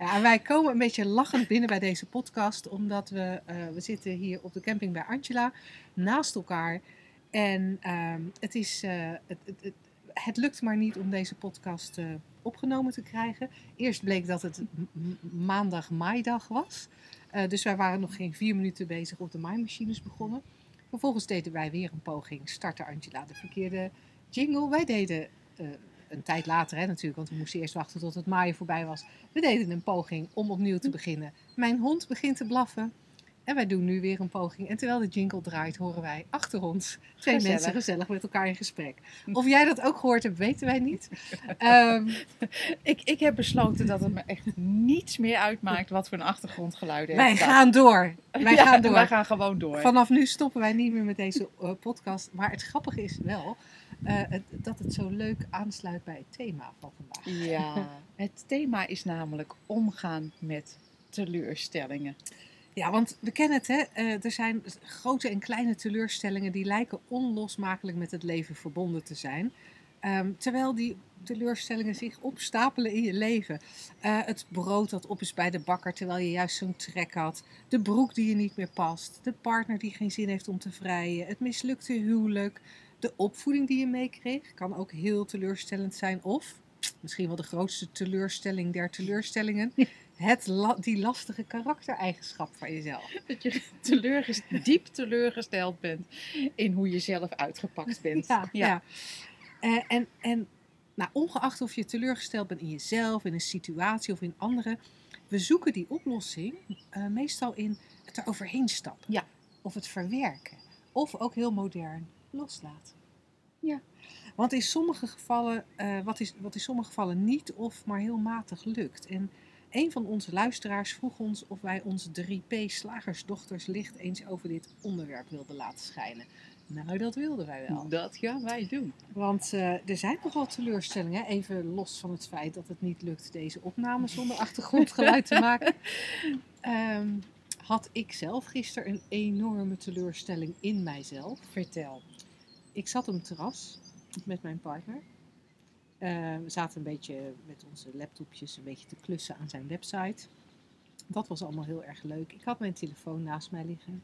Ja, wij komen een beetje lachend binnen bij deze podcast, omdat we, eh, we zitten hier op de camping bij Angela, naast elkaar. En ehm, het, is, eh, het, het, het, het lukt maar niet om deze podcast eh, opgenomen te krijgen. Eerst bleek dat het maandag maaidag was. Dus wij waren nog geen vier minuten bezig op de maaimachines begonnen. Vervolgens deden wij weer een poging. Startte Angela de verkeerde jingle. Wij deden een tijd later hè, natuurlijk, want we moesten eerst wachten tot het maaien voorbij was. We deden een poging om opnieuw te beginnen. Mijn hond begint te blaffen. En wij doen nu weer een poging. En terwijl de jingle draait, horen wij achter ons twee Gezellig. mensen gezellig met elkaar in gesprek. Of jij dat ook gehoord hebt, weten wij niet. Ehm, Ik, ik heb besloten dat het me echt niets meer uitmaakt wat voor een achtergrondgeluiden wij gaan door. Wij Ja, gaan door. Wij gaan gewoon door. Vanaf nu stoppen wij niet meer met deze eh, podcast. Maar het grappige is wel het- dat het zo leuk aansluit bij het thema van vandaag. Ja, het thema is namelijk omgaan met teleurstellingen. Ja, want we kennen het, hè? Eh, er zijn grote en kleine teleurstellingen die lijken onlosmakelijk met het leven verbonden te zijn. Ehm, terwijl die teleurstellingen zich opstapelen in je leven. Eh, het brood dat op is bij de bakker terwijl je juist zo'n trek had. De broek die je niet meer past. De partner die geen zin heeft om te vrijen. Het mislukte huwelijk. De opvoeding die je meekreeg kan ook heel teleurstellend zijn. Of, misschien wel de grootste teleurstelling der teleurstellingen, het la- die lastige karaktereigenschap van jezelf. Dat je teleurgest- diep teleurgesteld bent in hoe je zelf uitgepakt bent. Ja, ja. Eh, en en nou, ongeacht of je teleurgesteld bent in jezelf, in een situatie of in anderen, we zoeken die oplossing eh, meestal in het er overheen stappen. Ja. Of het verwerken. Of ook heel modern loslaten. Ja. Want in sommige gevallen, eh, wat, is, wat in sommige gevallen niet of maar heel matig lukt. En een van onze luisteraars vroeg ons of wij ons 3P slagersdochters licht eens over dit onderwerp wilden laten schijnen. Nou, dat wilden wij wel. Dat gaan wij doen. Want eh, er zijn nogal teleurstellingen, even los van het feit dat het niet lukt deze opname zonder achtergrondgeluid te maken. Ehm, had ik zelf gisteren een enorme teleurstelling in mijzelf. Vertel. Ik zat op een terras met mijn partner. Eh, we zaten een beetje met onze laptopjes een beetje te klussen aan zijn website. Dat was allemaal heel erg leuk. Ik had mijn telefoon naast mij liggen.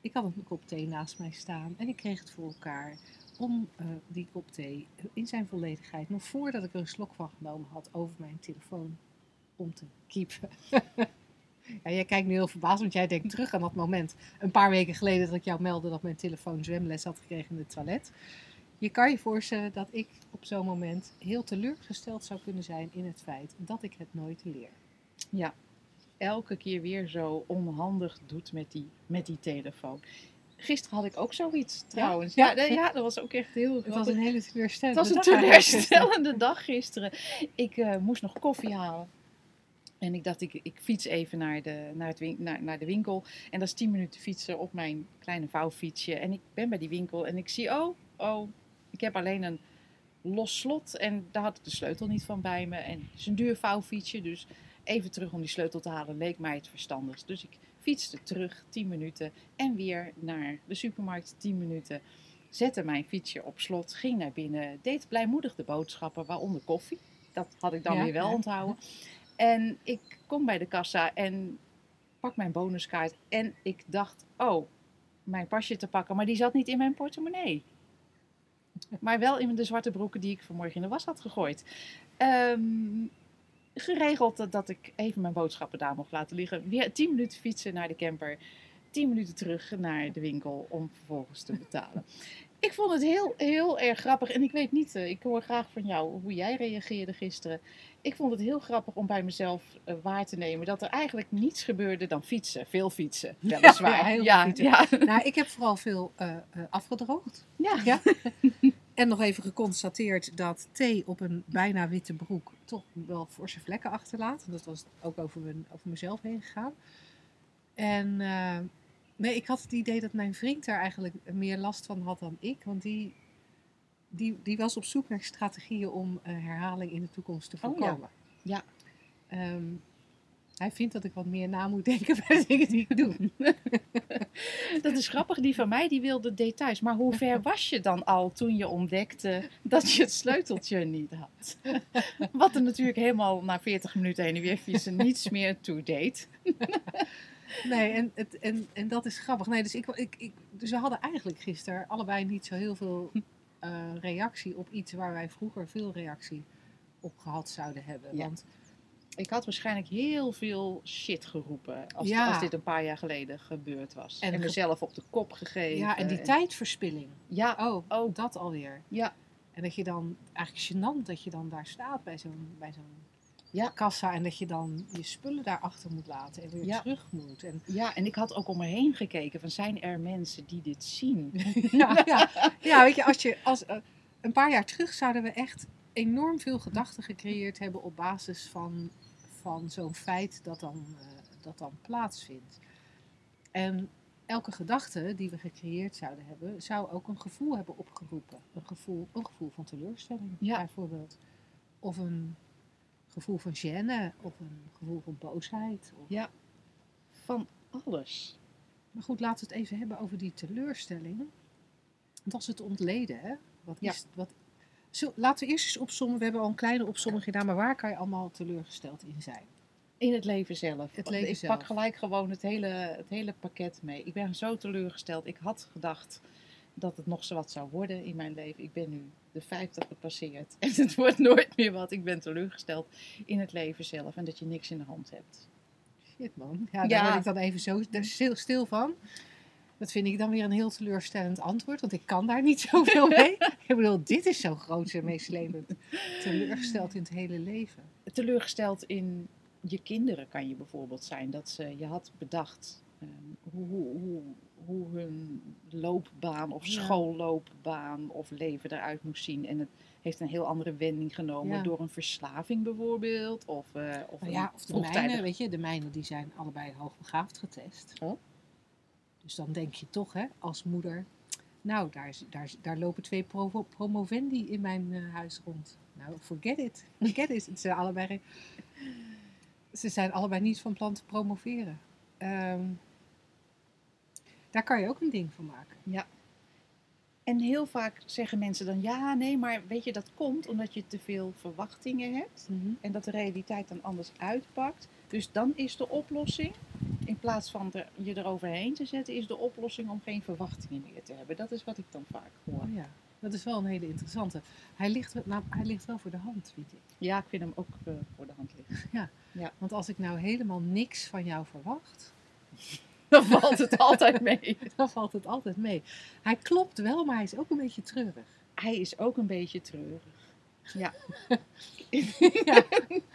Ik had een kop thee naast mij staan. En ik kreeg het voor elkaar om eh, die kop thee in zijn volledigheid, nog voordat ik er een slok van genomen had, over mijn telefoon om te keepen. ja, jij kijkt nu heel verbaasd, want jij denkt terug aan dat moment. Een paar weken geleden dat ik jou meldde dat mijn telefoon zwemles had gekregen in het toilet. Je kan je voorstellen dat ik op zo'n moment heel teleurgesteld zou kunnen zijn in het feit dat ik het nooit leer. Ja, elke keer weer zo onhandig doet met die, met die telefoon. Gisteren had ik ook zoiets trouwens. Ja? Ja, dat was ook echt heel Het was een hele teleurstellende Het was een dag teleurstellende dag gisteren. Ik eh, moest nog koffie halen. En ik dacht, ik, ik fiets even naar de, naar, het win- naar, naar de winkel. En dat is 10 minuten fietsen op mijn kleine vouwfietsje. En ik ben bij die winkel en ik zie, oh, oh, ik heb alleen een los slot. En daar had ik de sleutel niet van bij me. En het is een duur vouwfietsje, dus even terug om die sleutel te halen leek mij het verstandigst. Dus ik fietste terug 10 minuten en weer naar de supermarkt 10 minuten zette mijn fietsje op slot, ging naar binnen, deed blijmoedig de boodschappen, waaronder koffie. Dat had ik dan Ja, weer wel ja. En ik kom bij de kassa en pak mijn bonuskaart. En ik dacht, oh, mijn pasje te pakken, maar die zat niet in mijn portemonnee. Maar wel in de zwarte broeken die ik vanmorgen in de was had gegooid. Ehm, geregeld dat, dat ik even mijn boodschappen daar mocht laten liggen. Weer 10 minuten fietsen naar de camper. 10 minuten terug naar de winkel om vervolgens te betalen. Ik vond het heel, heel erg grappig. En ik weet niet, eh, ik hoor graag van jou hoe jij reageerde gisteren. Ik vond het heel grappig om bij mezelf eh, waar te nemen dat er eigenlijk niets gebeurde dan fietsen. Veel fietsen, weliswaar. Ja, heel ja, fietsen. ja, Nou, ik heb vooral veel eh, afgedroogd. ja. Ja. En nog even geconstateerd dat thee op een bijna witte broek toch wel forse vlekken achterlaat. Dat was ook over, mijn, over mezelf heen gegaan. En Nee, ik had het idee dat mijn vriend daar eigenlijk meer last van had dan ik. Want die, die, die was op zoek naar strategieën om eh, herhaling in de toekomst te Oh, ja. voorkomen. Ja. Ehm, hij vindt dat ik wat meer na moet denken bij de dingen die ik doe. Dat is grappig, die van mij die wilde details. Maar hoe ver was je dan al toen je ontdekte dat je het sleuteltje niet had? Wat er natuurlijk helemaal na 40 minuten heen en weer fietsen niets meer toe deed. Nee, en, het, en, en dat is grappig. Nee, dus, ik, ik, ik, dus we hadden eigenlijk gisteren allebei niet zo heel veel eh, reactie op iets waar wij vroeger veel reactie op gehad zouden hebben. Ja. Want Ik had waarschijnlijk heel veel shit geroepen als, Ja. als dit een paar jaar geleden gebeurd was. En En, mezelf op de kop gegeven. ja, en die En- tijdverspilling. Ja, Oh, Oh. dat alweer. ja, En dat je dan, eigenlijk gênant dat je dan daar staat bij zo'n bij zo'n Ja. kassa en dat je dan je spullen daarachter moet laten en weer Ja. terug moet. En, ja, en ik had ook om me heen gekeken van zijn er mensen die dit zien? ja, ja, ja, weet je, als je, als, eh, een paar jaar terug zouden we echt enorm veel gedachten gecreëerd hebben op basis van, van zo'n feit dat dan, eh, dat dan plaatsvindt. En elke gedachte die we gecreëerd zouden hebben, zou ook een gevoel hebben opgeroepen. Een gevoel, een gevoel van teleurstelling Ja. bijvoorbeeld. Of een gevoel van gêne, of een gevoel van boosheid. Of... Ja, van alles. Maar goed, laten we het even hebben over die teleurstelling. Want als het ontleden, hè? Wat Ja. is, wat, zo, laten we eerst eens opzommen. We hebben al een kleine opsomming gedaan, maar waar kan je allemaal teleurgesteld in zijn? In het leven zelf. Het leven ik zelf. pak gelijk gewoon het hele, het hele pakket mee. Ik ben zo teleurgesteld. Ik had gedacht dat het nog zo wat zou worden in mijn leven. Ik ben nu de 50 gepasseerd. En het wordt nooit meer wat. Ik ben teleurgesteld in het leven zelf. En dat je niks in de hand hebt. Shit man. Ja, daar Ja. word ik dan even zo stil, van. Dat vind ik dan weer een heel teleurstellend antwoord, want ik kan daar niet zoveel mee. ik bedoel, dit is zo groot en meeslepend. Teleurgesteld in het hele leven. Teleurgesteld in je kinderen kan je bijvoorbeeld zijn. Dat ze, je had bedacht hoe, hoe, hoe, hoe hun loopbaan of schoolloopbaan of leven eruit moest zien. En het heeft een heel andere wending genomen Ja. door een verslaving bijvoorbeeld. Of, eh of Nou ja, of de mijnen, weet je, de mijnen die zijn allebei hoogbegaafd getest. Oh. Dus dan denk je toch, hè, als moeder, nou, daar, is- daar, daar lopen twee provo- promovendi in mijn eh, huis rond. Nou, forget it. Forget it. Ze zijn allebei, ze zijn allebei niet van plan te promoveren. Ehm, daar kan je ook een ding van maken. En heel vaak zeggen mensen dan, ja, nee, maar weet je, dat komt omdat je te veel verwachtingen hebt. En dat de realiteit dan anders uitpakt. Dus dan is de oplossing, in plaats van er, je eroverheen te zetten, is de oplossing om geen verwachtingen meer te hebben. Dat is wat ik dan vaak hoor. Oh ja, dat is wel een hele interessante. Hij ligt, wel- nou, hij ligt wel voor de hand, vind ik. Ja, ik vind hem ook eh, voor de hand liggen. Want als ik nou helemaal niks van jou verwacht, Dan valt het altijd mee. dan valt het altijd mee. Hij klopt wel, maar hij is ook een beetje treurig. Hij is ook een beetje treurig. Ja. Ja.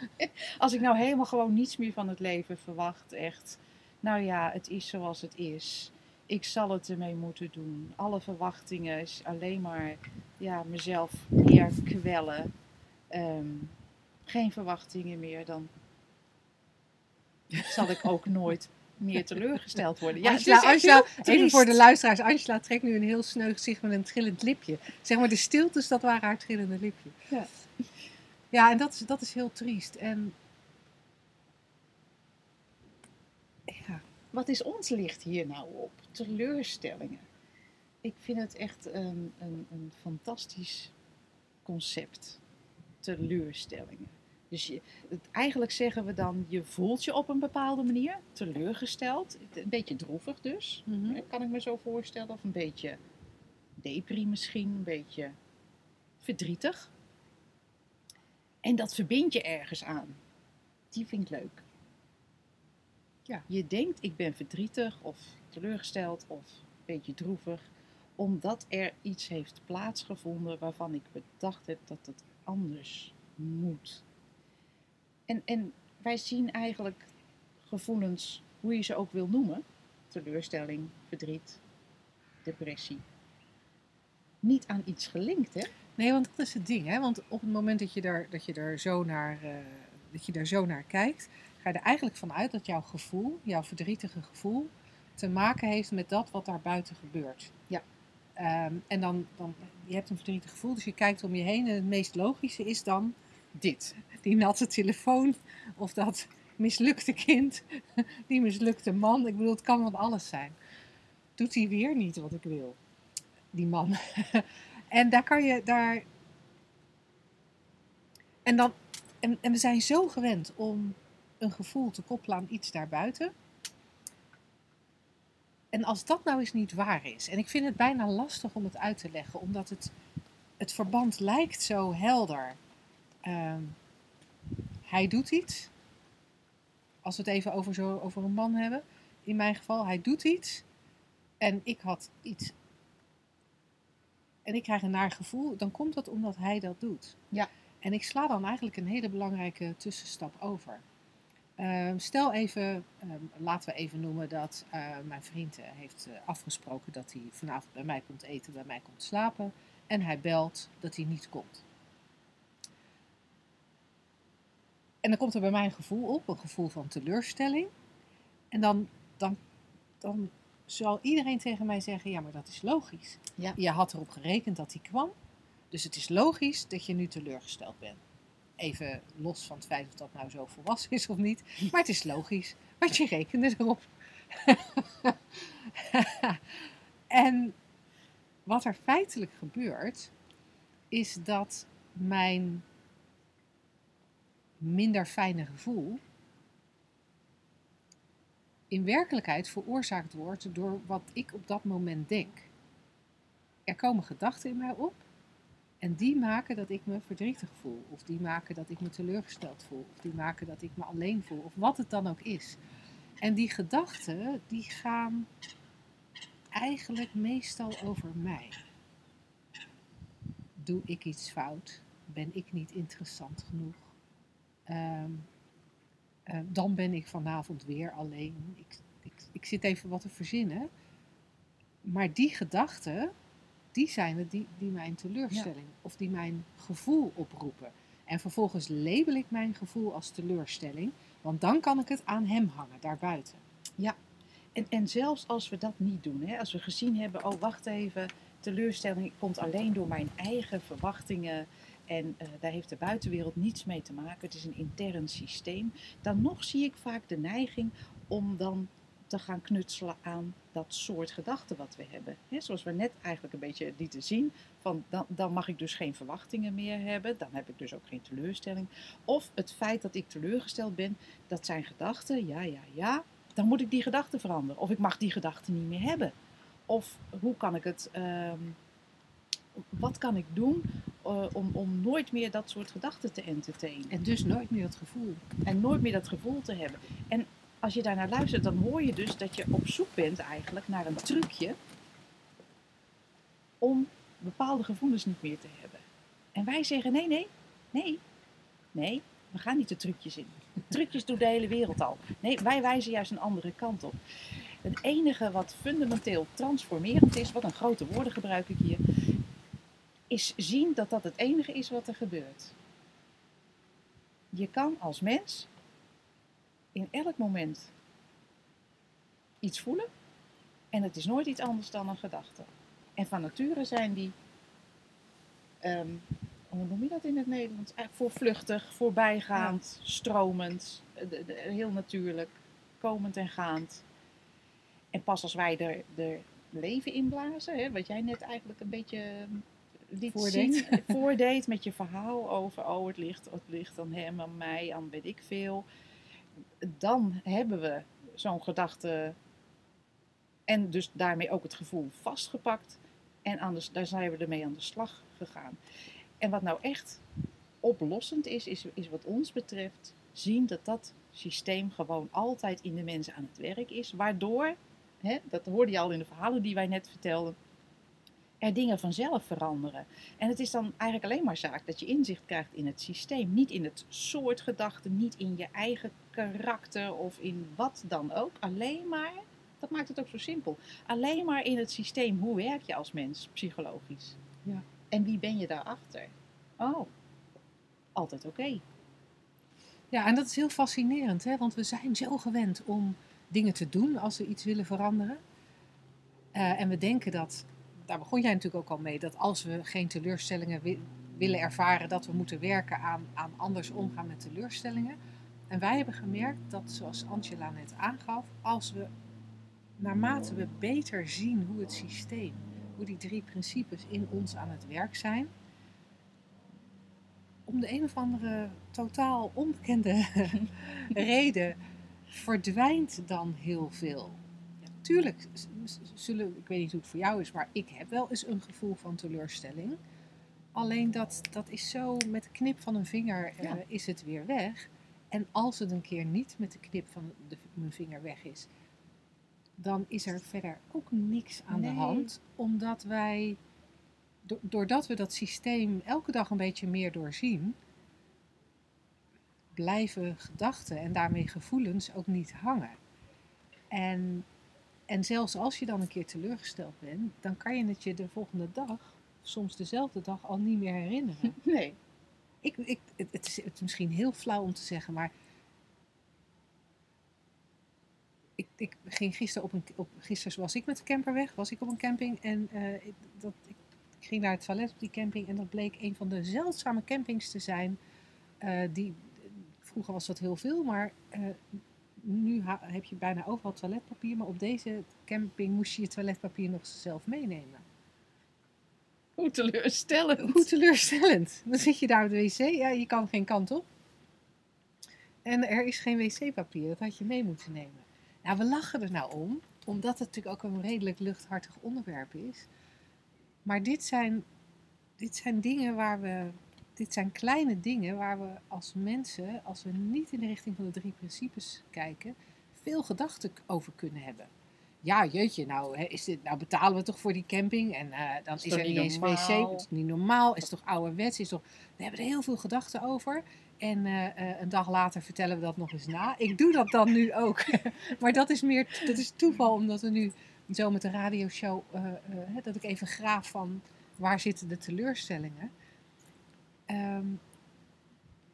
Als ik nou helemaal gewoon niets meer van het leven verwacht, echt. Nou ja, het is zoals het is. Ik zal het ermee moeten doen. Alle verwachtingen is alleen maar ja, mezelf meer kwellen. Ehm, geen verwachtingen meer, dan zal ik ook nooit meer teleurgesteld worden. Ja, Angela, Angela, heel even voor de luisteraars. Angela trekt nu een heel sneu gezicht met een trillend lipje. Zeg maar, de stiltes, dat waren haar trillende lipje. Ja. Ja, en dat is, dat is heel triest. En ja, Wat is ons licht hier nou op? Teleurstellingen. Ik vind het echt een, een, een fantastisch concept. Teleurstellingen. Dus je, eigenlijk zeggen we dan, je voelt je op een bepaalde manier teleurgesteld. Een beetje droevig dus, mhm. kan ik me zo voorstellen. Of een beetje depri misschien, een beetje verdrietig. En dat verbind je ergens aan. Die vind ik leuk. Ja. Je denkt, ik ben verdrietig of teleurgesteld of een beetje droevig. Omdat er iets heeft plaatsgevonden waarvan ik bedacht heb dat het anders moet. En, en wij zien eigenlijk gevoelens, hoe je ze ook wil noemen. Teleurstelling, verdriet, depressie. Niet aan iets gelinkt, hè? Nee, want dat is het ding. Hè? Want op het moment dat je daar, dat je daar, zo, naar, eh, dat je daar zo naar kijkt, ga je er eigenlijk vanuit dat jouw gevoel, jouw verdrietige gevoel, te maken heeft met dat wat daar buiten gebeurt. Ja. Ehm, en dan, dan, je hebt een verdrietig gevoel, dus je kijkt om je heen en het meest logische is dan dit. Die natte telefoon of dat mislukte kind, die mislukte man. Ik bedoel, het kan van alles zijn. Doet hij weer niet wat ik wil, die man. en daar kan je, daar... En, dan, en, en we zijn zo gewend om een gevoel te koppelen aan iets daarbuiten. En als dat nou eens niet waar is, en ik vind het bijna lastig om het uit te leggen, omdat het, het verband lijkt zo helder. Ehm, hij doet iets, als we het even over, zo, over een man hebben, in mijn geval, hij doet iets en ik had iets en ik krijg een naar gevoel, dan komt dat omdat hij dat doet. Ja. En ik sla dan eigenlijk een hele belangrijke tussenstap over. Ehm, stel even, ehm, laten we even noemen dat eh, mijn vriend eh, heeft eh, afgesproken dat hij vanavond bij mij komt eten, bij mij komt slapen. En hij belt dat hij niet komt. En dan komt er bij mij een gevoel op, een gevoel van teleurstelling. En dan, dan, dan zal iedereen tegen mij zeggen, ja, maar dat is logisch. Ja. Je had erop gerekend dat hij kwam, dus het is logisch dat je nu teleurgesteld bent. Even los van het feit of dat nou zo volwassen is of niet, maar het is logisch, want je rekende erop. en wat er feitelijk gebeurt, is dat mijn minder fijne gevoel in werkelijkheid veroorzaakt wordt door wat ik op dat moment denk. Er komen gedachten in mij op en die maken dat ik me verdrietig voel, of die maken dat ik me teleurgesteld voel, of die maken dat ik me alleen voel, of wat het dan ook is. En die gedachten, die gaan eigenlijk meestal over mij. Doe ik iets fout? Ben ik niet interessant genoeg? Ehm, eh, dan ben ik vanavond weer alleen. Ik, ik, ik zit even wat te verzinnen. Maar die gedachten, die zijn het die, die mijn teleurstelling of die mijn gevoel oproepen. En vervolgens label ik mijn gevoel als teleurstelling, want dan kan ik het aan hem hangen, daarbuiten. En, en zelfs als we dat niet doen, hè, als we gezien hebben, oh wacht even, teleurstelling komt alleen door mijn eigen verwachtingen en eh, daar heeft de buitenwereld niets mee te maken, het is een intern systeem, dan nog zie ik vaak de neiging om dan te gaan knutselen aan dat soort gedachten wat we hebben. Zoals we net eigenlijk een beetje lieten zien, van dan, dan mag ik dus geen verwachtingen meer hebben, dan heb ik dus ook geen teleurstelling. Of het feit dat ik teleurgesteld ben, dat zijn gedachten, ja, ja, ja, dan moet ik die gedachten veranderen. Of ik mag die gedachten niet meer hebben. Of hoe kan ik het, ehm, wat kan ik doen eh, om, om nooit meer dat soort gedachten te entertainen. En dus nooit meer het gevoel. En nooit meer dat gevoel te hebben. En als je daarnaar luistert, dan hoor je dus dat je op zoek bent eigenlijk naar een trucje om bepaalde gevoelens niet meer te hebben. En wij zeggen nee, nee, nee, nee, we gaan niet de trucjes in. Trucjes doet de hele wereld al. Nee, wij wijzen juist een andere kant op. Het enige wat fundamenteel transformerend is, wat een grote woorden gebruik ik hier, is zien dat dat het enige is wat er gebeurt. Je kan als mens in elk moment iets voelen en het is nooit iets anders dan een gedachte. En van nature zijn die, ehm, hoe noem je dat in het Nederlands? Eh, Voorvluchtig, voorbijgaand, stromend, eh, heel natuurlijk, komend en gaand. En pas als wij er, er leven inblazen, hè, wat jij net eigenlijk een beetje ehm, liet Voordeed. zien, met je verhaal over, oh het ligt, het ligt aan hem, aan mij, aan weet ik veel. Dan hebben we zo'n gedachte en dus daarmee ook het gevoel vastgepakt. En aan de, daar zijn we ermee aan de slag gegaan. En wat nou echt oplossend is, is, is wat ons betreft zien dat dat systeem gewoon altijd in de mensen aan het werk is. Waardoor, hè, dat hoorde je al in de verhalen die wij net vertelden, er dingen vanzelf veranderen. En het is dan eigenlijk alleen maar zaak dat je inzicht krijgt in het systeem. Niet in het soort gedachten, niet in je eigen karakter of in wat dan ook. Alleen maar, dat maakt het ook zo simpel, alleen maar in het systeem. Hoe werk je als mens psychologisch? Ja. En wie ben je daarachter? Oh, altijd oké. Ja, en dat is heel fascinerend, hè? want we zijn zo gewend om dingen te doen als we iets willen veranderen. Eh, en we denken dat, daar begon jij natuurlijk ook al mee, dat als we geen teleurstellingen wi- willen ervaren, dat we moeten werken aan, aan anders omgaan met teleurstellingen. En wij hebben gemerkt dat, zoals Angela net aangaf, als we naarmate we beter zien hoe het systeem, hoe die drie principes in ons aan het werk zijn, om de een of andere totaal onbekende reden verdwijnt dan heel veel. Ja, tuurlijk zullen, ik weet niet hoe het voor jou is, maar ik heb wel eens een gevoel van teleurstelling. Alleen dat, dat is zo met de knip van een vinger eh, is het weer weg. En als het een keer niet met de knip van de, mijn vinger weg is, dan is er verder ook niks aan Nee. de hand. Omdat wij, do- doordat we dat systeem elke dag een beetje meer doorzien, blijven gedachten en daarmee gevoelens ook niet hangen. En, en zelfs als je dan een keer teleurgesteld bent, dan kan je het je de volgende dag, soms dezelfde dag, al niet meer herinneren. Nee. Ik, ik, het, het, is, het is misschien heel flauw om te zeggen, maar. Ik, ik ging gisteren op een. Op, gisteren was ik met de camper weg, was ik op een camping. En eh, ik, dat, ik, ik ging naar het toilet op die camping. En dat bleek een van de zeldzame campings te zijn. eh, die, vroeger was dat heel veel, maar eh, nu heb je bijna overal toiletpapier. Maar op deze camping moest je je toiletpapier nog zelf meenemen. Hoe teleurstellend. Hoe teleurstellend. Dan zit je daar op de wc, ja, je kan geen kant op. En er is geen wc-papier, dat had je mee moeten nemen. Nou, we lachen er nou om, omdat het natuurlijk ook een redelijk luchthartig onderwerp is. Maar dit zijn, dit zijn dingen waar we, dit zijn kleine dingen waar we als mensen, als we niet in de richting van de drie principes kijken, veel gedachten over kunnen hebben. Ja, jeetje, nou, is dit, nou betalen we toch voor die camping en eh, dan is, er niet eens wc. Het is niet normaal, is toch ouderwets, is toch... We hebben er heel veel gedachten over. En eh, eh, een dag later vertellen we dat nog eens na. Ik doe dat dan nu ook. maar dat is meer dat is toeval, omdat we nu zo met de radioshow... dat ik even graaf van waar zitten de teleurstellingen. Ehm,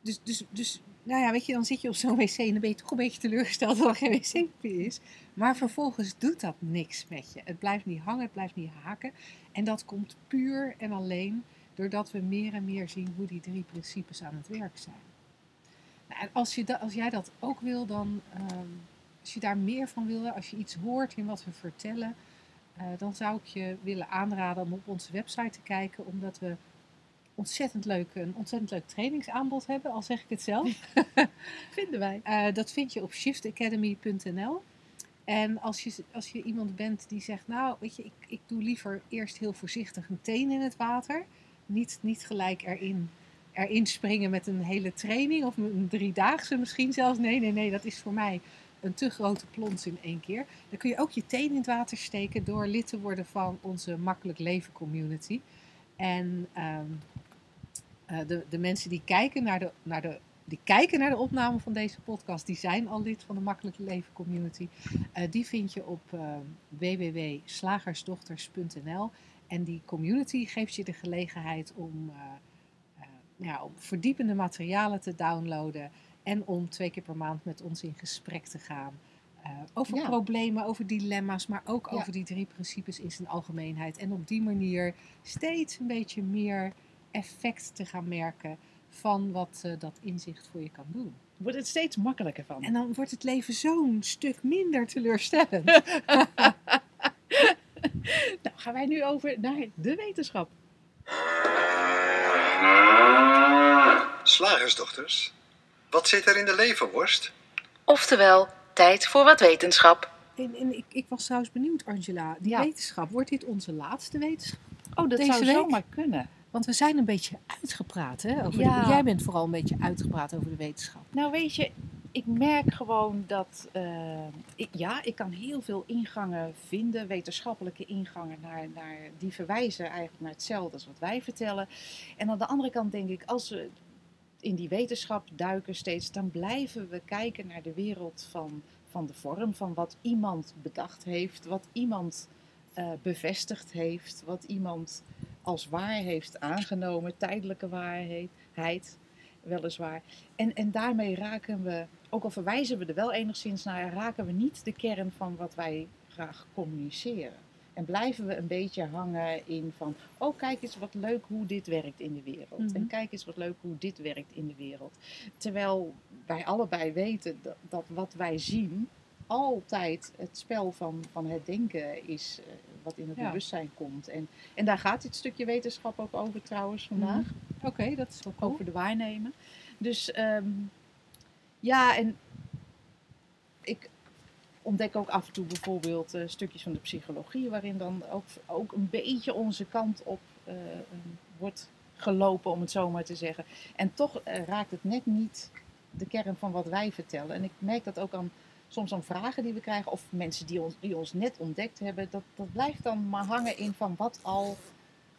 dus, dus, dus, nou ja, weet je, dan zit je op zo'n wc en dan ben je toch een beetje teleurgesteld dat er geen wc-papier is. Maar vervolgens doet dat niks met je. Het blijft niet hangen, het blijft niet haken. En dat komt puur en alleen doordat we meer en meer zien hoe die drie principes aan het werk zijn. Nou, als, je da- als jij dat ook wil, dan, ehm, als je daar meer van wil, als je iets hoort in wat we vertellen, eh, dan zou ik je willen aanraden om op onze website te kijken, omdat we ontzettend leuk, een ontzettend leuk trainingsaanbod hebben, al zeg ik het zelf. Vinden wij. Eh, dat vind je op shiftacademy.nl. En als je, als je iemand bent die zegt, nou, weet je, ik, ik doe liever eerst heel voorzichtig een teen in het water. Niet, niet gelijk erin, erin springen met een hele training of een driedaagse misschien zelfs. Nee, nee, nee, dat is voor mij een te grote plons in één keer. Dan kun je ook je teen in het water steken door lid te worden van onze Makkelijk Leven community. En ehm, eh, de, de mensen die kijken naar de, naar de die kijken naar de opname van deze podcast, die zijn al lid van de Makkelijk Leven Community. Eh, die vind je op eh, www.slagersdochters.nl. En die community geeft je de gelegenheid om, ja, om verdiepende materialen te downloaden. En om twee keer per maand met ons in gesprek te gaan. over Ja. problemen, over dilemma's, maar ook Ja. over die drie principes in zijn algemeenheid. En op die manier steeds een beetje meer effect te gaan merken van wat eh, dat inzicht voor je kan doen. Wordt het steeds makkelijker van. En dan wordt het leven zo'n stuk minder teleurstellend. Nou, gaan wij nu over naar de wetenschap. Slagersdochters, wat zit er in de leverworst? Oftewel, tijd voor wat wetenschap. En, en ik, ik was trouwens benieuwd, Angela, die Ja. wetenschap, wordt dit onze laatste wetenschap? Oh, dat Deze zou week? zomaar kunnen. Want we zijn een beetje uitgepraat, hè? Over Ja. de, jij bent vooral een beetje uitgepraat over de wetenschap. Nou, weet je, ik merk gewoon dat. eh, ik, ja, ik kan heel veel ingangen vinden, wetenschappelijke ingangen, naar, naar, die verwijzen eigenlijk naar hetzelfde als wat wij vertellen. En aan de andere kant denk ik, als we in die wetenschap duiken steeds, dan blijven we kijken naar de wereld van, van de vorm, van wat iemand bedacht heeft, wat iemand eh, bevestigd heeft, wat iemand als waar heeft aangenomen, tijdelijke waarheid. weliswaar. En, en daarmee raken we, ook al verwijzen we er wel enigszins naar, raken we niet de kern van wat wij graag communiceren. En blijven we een beetje hangen in van, oh kijk eens wat leuk hoe dit werkt in de wereld. Mhm. En kijk eens wat leuk hoe dit werkt in de wereld. Terwijl wij allebei weten dat, dat wat wij zien altijd het spel van, van het denken is eh, wat in het Ja. bewustzijn komt. En, en daar gaat dit stukje wetenschap ook over trouwens vandaag Oké, dat is wel cool. over de waarnemen. Dus ehm, ja, en ik ontdek ook af en toe bijvoorbeeld eh, stukjes van de psychologie, waarin dan ook, ook een beetje onze kant op eh, eh, wordt gelopen, om het zo maar te zeggen. En toch eh, raakt het net niet de kern van wat wij vertellen. En ik merk dat ook aan soms aan vragen die we krijgen, of mensen die ons, die ons net ontdekt hebben, dat, dat blijft dan maar hangen in van wat al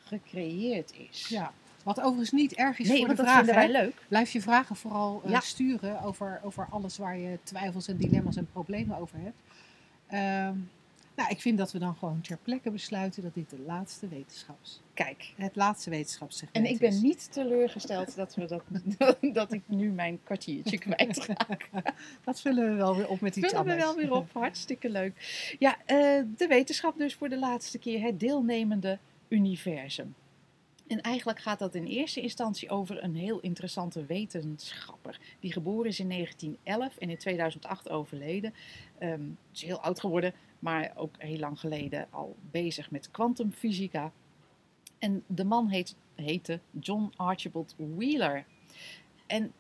gecreëerd is. Ja. Wat overigens niet erg is nee, voor de dat vragen. vinden wij leuk. Blijf je vragen vooral eh, Ja. sturen over, over alles waar je twijfels en dilemma's en problemen over hebt. Ehm, nou, ik vind dat we dan gewoon ter plekke besluiten dat dit de laatste wetenschaps, Kijk, het laatste wetenschapssegment En ik ben is. niet teleurgesteld dat, we dat, dat ik nu mijn kwartiertje kwijtraak. Dat vullen we wel weer op met iets Vullen we anders. wel weer op. Hartstikke leuk. Ja, eh, de wetenschap dus voor de laatste keer. Het deelnemende universum. En eigenlijk gaat dat in eerste instantie over een heel interessante wetenschapper. Die geboren is in 1911 en in 2008 overleden. Ehm is heel oud geworden, maar ook heel lang geleden al bezig met kwantumfysica. En de man heet, heette John Archibald Wheeler. En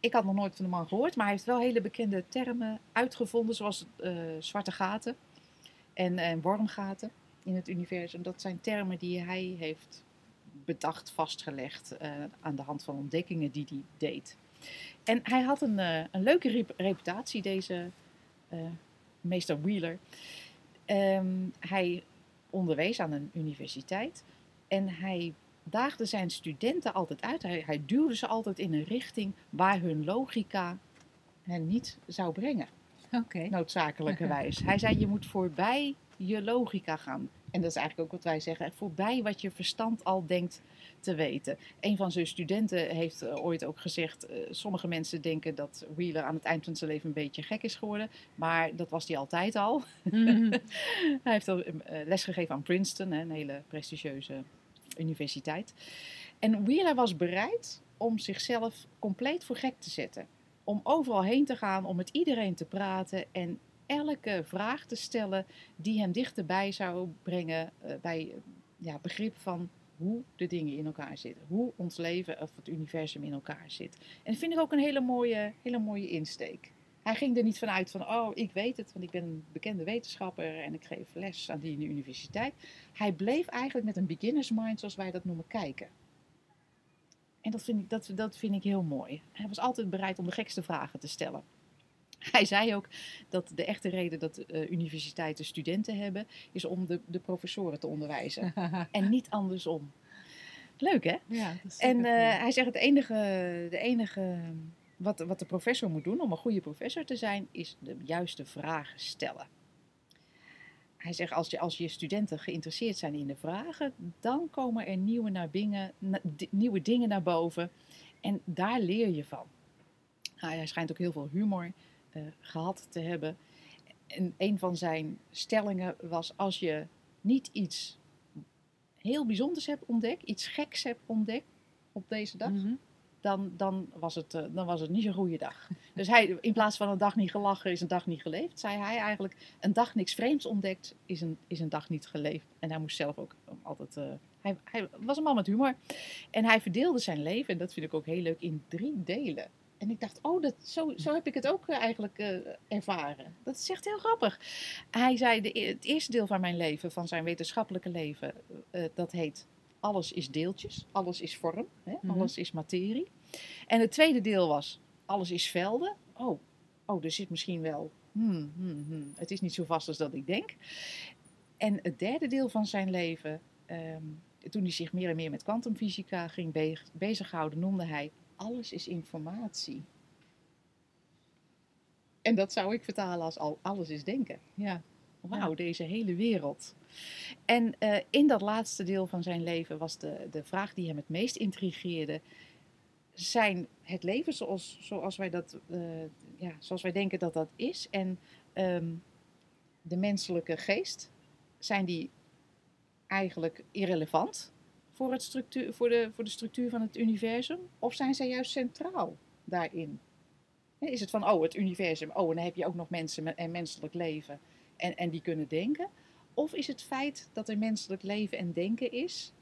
ik had nog nooit van de man gehoord, maar hij heeft wel hele bekende termen uitgevonden, zoals eh, zwarte gaten en, en wormgaten in het universum. Dat zijn termen die hij heeft bedacht, vastgelegd eh, aan de hand van ontdekkingen die hij deed. En hij had een, eh, een leuke rep- reputatie, deze meester Wheeler. Ehm, hij onderwees aan een universiteit en hij daagde zijn studenten altijd uit. Hij, hij duwde ze altijd in een richting waar hun logica hen niet zou brengen, Oké. noodzakelijkerwijs. Hij zei, je moet voorbij je logica gaan. En dat is eigenlijk ook wat wij zeggen, voorbij wat je verstand al denkt te weten. Een van zijn studenten heeft eh, ooit ook gezegd, eh, sommige mensen denken dat Wheeler aan het eind van zijn leven een beetje gek is geworden. Maar dat was hij altijd al. Mhm. Hij heeft al eh, lesgegeven aan Princeton, hè, een hele prestigieuze universiteit. En Wheeler was bereid om zichzelf compleet voor gek te zetten. Om overal heen te gaan, om met iedereen te praten en elke vraag te stellen die hem dichterbij zou brengen eh, bij ja, begrip van hoe de dingen in elkaar zitten. Hoe ons leven of het universum in elkaar zit. En dat vind ik ook een hele mooie, hele mooie insteek. Hij ging er niet vanuit van, oh, ik weet het, want ik ben een bekende wetenschapper en ik geef les aan die in de universiteit. Hij bleef eigenlijk met een beginner's mind, zoals wij dat noemen, kijken. En dat vind ik, dat, dat vind ik heel mooi. Hij was altijd bereid om de gekste vragen te stellen. Hij zei ook dat de echte reden dat eh, universiteiten studenten hebben, is om de, de professoren te onderwijzen. en niet andersom. Leuk hè? ja, dat is En eh, hij zegt het enige, de enige wat, wat de professor moet doen om een goede professor te zijn, is de juiste vragen stellen. Hij zegt als je, als je studenten geïnteresseerd zijn in de vragen, dan komen er nieuwe, naar bingen, na- di- nieuwe dingen naar boven en daar leer je van. Nou, hij schijnt ook heel veel humor eh, gehad te hebben. En een van zijn stellingen was: als je niet iets heel bijzonders hebt ontdekt, iets geks hebt ontdekt op deze dag, Mhm. dan, dan, was het, eh, dan was het niet zo'n goede dag. Dus hij, in plaats van een dag niet gelachen is een dag niet geleefd, zei hij eigenlijk: een dag niks vreemds ontdekt is een, is een dag niet geleefd. En hij moest zelf ook altijd. eh, hij, hij was een man met humor. En hij verdeelde zijn leven, en dat vind ik ook heel leuk, in drie delen. En ik dacht, oh, dat, zo, zo heb ik het ook eh, eigenlijk eh, ervaren. Dat is echt heel grappig. Hij zei, de, e- het eerste deel van mijn leven, van zijn wetenschappelijke leven, eh, dat heet alles is deeltjes, alles is vorm, hè? Mhm. alles is materie. En het tweede deel was, alles is velden. Oh, oh er zit misschien wel, hmm, hmm, hmm, het is niet zo vast als dat ik denk. En het derde deel van zijn leven, ehm, toen hij zich meer en meer met kwantumfysica ging be- bezighouden, noemde hij alles is informatie. En dat zou ik vertalen als al alles is denken. Ja. Wauw, Ja. deze hele wereld. En eh, in dat laatste deel van zijn leven was de, de vraag die hem het meest intrigeerde: zijn het leven zoals, zoals, wij, dat, eh, ja, zoals wij denken dat dat is. En ehm, de menselijke geest, zijn die eigenlijk irrelevant voor, het structuur, voor, de, voor de structuur van het universum? Of zijn zij juist centraal daarin? Is het van, oh, het universum, oh, en dan heb je ook nog mensen met- en menselijk leven en, en die kunnen denken? Of is het feit dat er menselijk leven en denken is,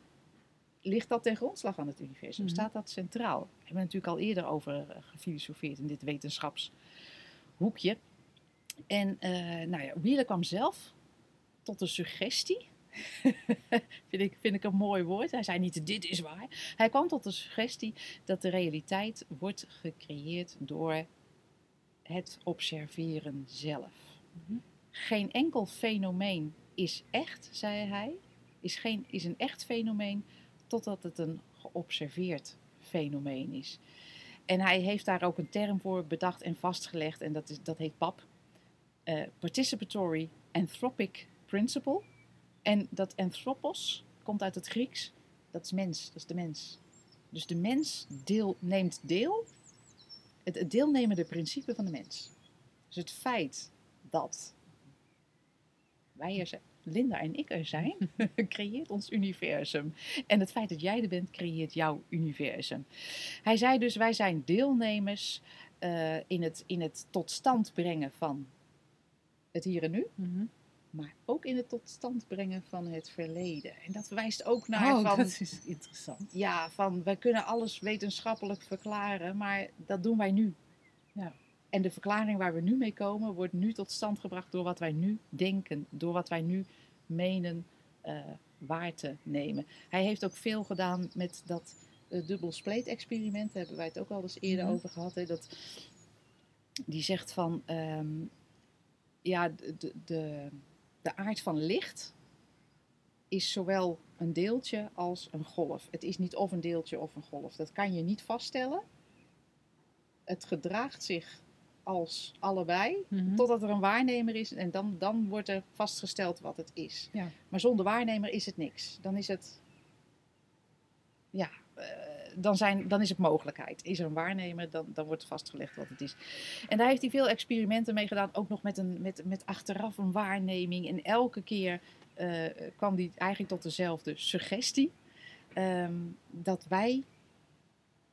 ligt dat ten grondslag aan het universum? Mhm. Staat dat centraal? Daar hebben we natuurlijk al eerder over eh, gefilosofeerd in dit wetenschapshoekje. En eh, nou ja, Wheeler kwam zelf tot een suggestie. vind, ik, vind ik een mooi woord. Hij zei niet dit is waar. Hij kwam tot de suggestie dat de realiteit wordt gecreëerd door het observeren zelf. Mhm. Geen enkel fenomeen is echt, zei hij, is, geen, is een echt fenomeen totdat het een geobserveerd fenomeen is. En hij heeft daar ook een term voor bedacht en vastgelegd en dat, is, dat heet PAP. eh, Participatory Anthropic Principle. En dat anthropos komt uit het Grieks. Dat is mens, dat is de mens. Dus de mens deel, neemt deel, het, het deelnemende principe van de mens. Dus het feit dat wij er zijn, Linda en ik er zijn, creëert ons universum. En het feit dat jij er bent, creëert jouw universum. Hij zei dus, wij zijn deelnemers eh, in, het, in het tot stand brengen van het hier en nu Mhm. Maar ook in het tot stand brengen van het verleden. En dat wijst ook naar Oh, van, dat is interessant. ja, van wij kunnen alles wetenschappelijk verklaren, maar dat doen wij nu. Ja. En de verklaring waar we nu mee komen, wordt nu tot stand gebracht door wat wij nu denken, door wat wij nu menen eh, waar te nemen. Hij heeft ook veel gedaan met dat uh, dubbel spleet experiment, daar hebben wij het ook al eens eerder Mhm. over gehad. Hè, dat, die zegt van, ehm, ja, de, de, de, de aard van licht is zowel een deeltje als een golf. Het is niet of een deeltje of een golf. Dat kan je niet vaststellen. Het gedraagt zich als allebei, Mhm. totdat er een waarnemer is en dan, dan wordt er vastgesteld wat het is. Ja. Maar zonder waarnemer is het niks. Dan is het, ja, eh, dan, zijn, dan is het mogelijkheid. Is er een waarnemer, dan, dan wordt vastgelegd wat het is. En daar heeft hij veel experimenten mee gedaan, ook nog met, een, met, met achteraf een waarneming. En elke keer eh, kwam hij eigenlijk tot dezelfde suggestie. ehm, dat wij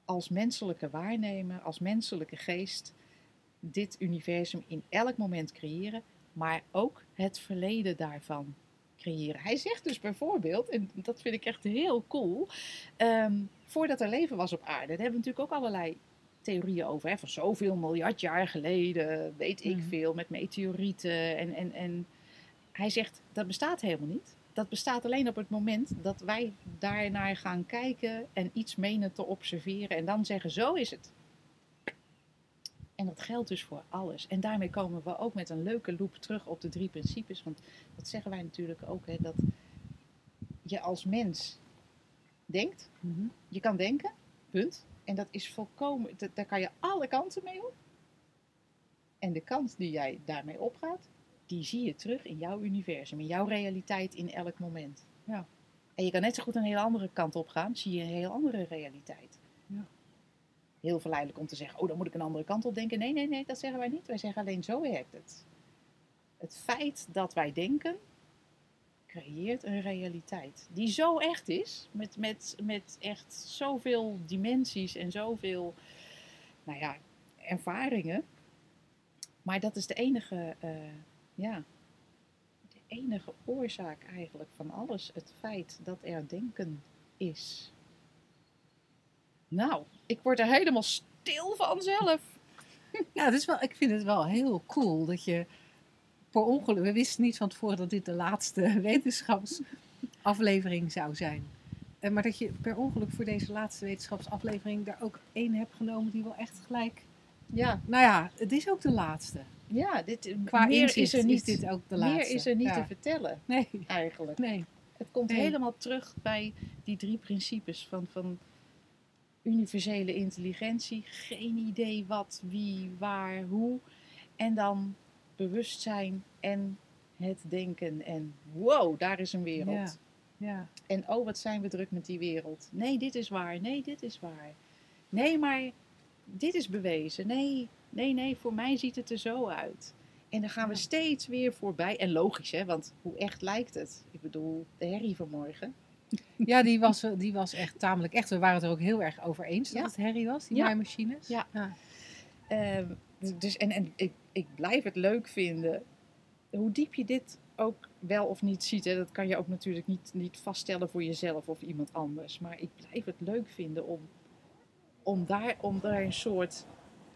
als menselijke waarnemer, als menselijke geest, dit universum in elk moment creëren, maar ook het verleden daarvan creëren. Hij zegt dus bijvoorbeeld, en dat vind ik echt heel cool, ehm, voordat er leven was op aarde, daar hebben we natuurlijk ook allerlei theorieën over. Hè, van zoveel miljard jaar geleden, weet ik Mhm. veel, met meteorieten. En, en, en hij zegt, dat bestaat helemaal niet. Dat bestaat alleen op het moment dat wij daarnaar gaan kijken en iets menen te observeren. En dan zeggen, zo is het. En dat geldt dus voor alles. En daarmee komen we ook met een leuke loop terug op de drie principes. Want dat zeggen wij natuurlijk ook, hè, dat je als mens denkt. Mhm. Je kan denken, punt. En dat is volkomen, dat- daar kan je alle kanten mee op. En de kant die jij daarmee opgaat, die zie je terug in jouw universum, in jouw realiteit in elk moment. Ja. En je kan net zo goed een hele andere kant op gaan, zie je een heel andere realiteit. Ja. Heel verleidelijk om te zeggen, oh dan moet ik een andere kant op denken. Nee, nee, nee, dat zeggen wij niet. Wij zeggen alleen zo werkt het. Het feit dat wij denken, creëert een realiteit die zo echt is, met, met, met echt zoveel dimensies en zoveel, nou ja, ervaringen. Maar dat is de enige, eh, ja, de enige oorzaak eigenlijk van alles. Het feit dat er denken is. Nou, ik word er helemaal stil van zelf. Ja, is wel, ik vind het wel heel cool dat je per ongeluk, we wisten niet van tevoren dat dit de laatste wetenschapsaflevering zou zijn. Eh, Maar dat je per ongeluk voor deze laatste wetenschapsaflevering daar ook één hebt genomen die wel echt gelijk. Ja, Nou ja, het is ook de laatste. ja dit, Qua meer inzicht is er niet, dit ook de laatste. meer is er niet Ja. te vertellen Nee, eigenlijk. nee. Het komt Nee. helemaal terug bij die drie principes van, van universele intelligentie. Geen idee wat, wie, waar, hoe. En dan bewustzijn en het denken. En wow, daar is een wereld. Ja. Ja. En oh, wat zijn we druk met die wereld. Nee, dit is waar. Nee, dit is waar. Nee, maar dit is bewezen. Nee, nee, nee, voor mij ziet het er zo uit. En dan gaan we steeds weer voorbij. En logisch, hè, want hoe echt lijkt het? Ik bedoel, de herrie vanmorgen. Ja, die was, eh, die was echt tamelijk echt. We waren het er ook heel erg over eens dat Ja. het herrie was, die Ja. maaimachines. Ja. ja. Ehm, dus, en en ik, ik blijf het leuk vinden. Hoe diep je dit ook wel of niet ziet, hè, dat kan je ook natuurlijk niet, niet vaststellen voor jezelf of iemand anders. Maar ik blijf het leuk vinden om, om, daar, om daar een soort.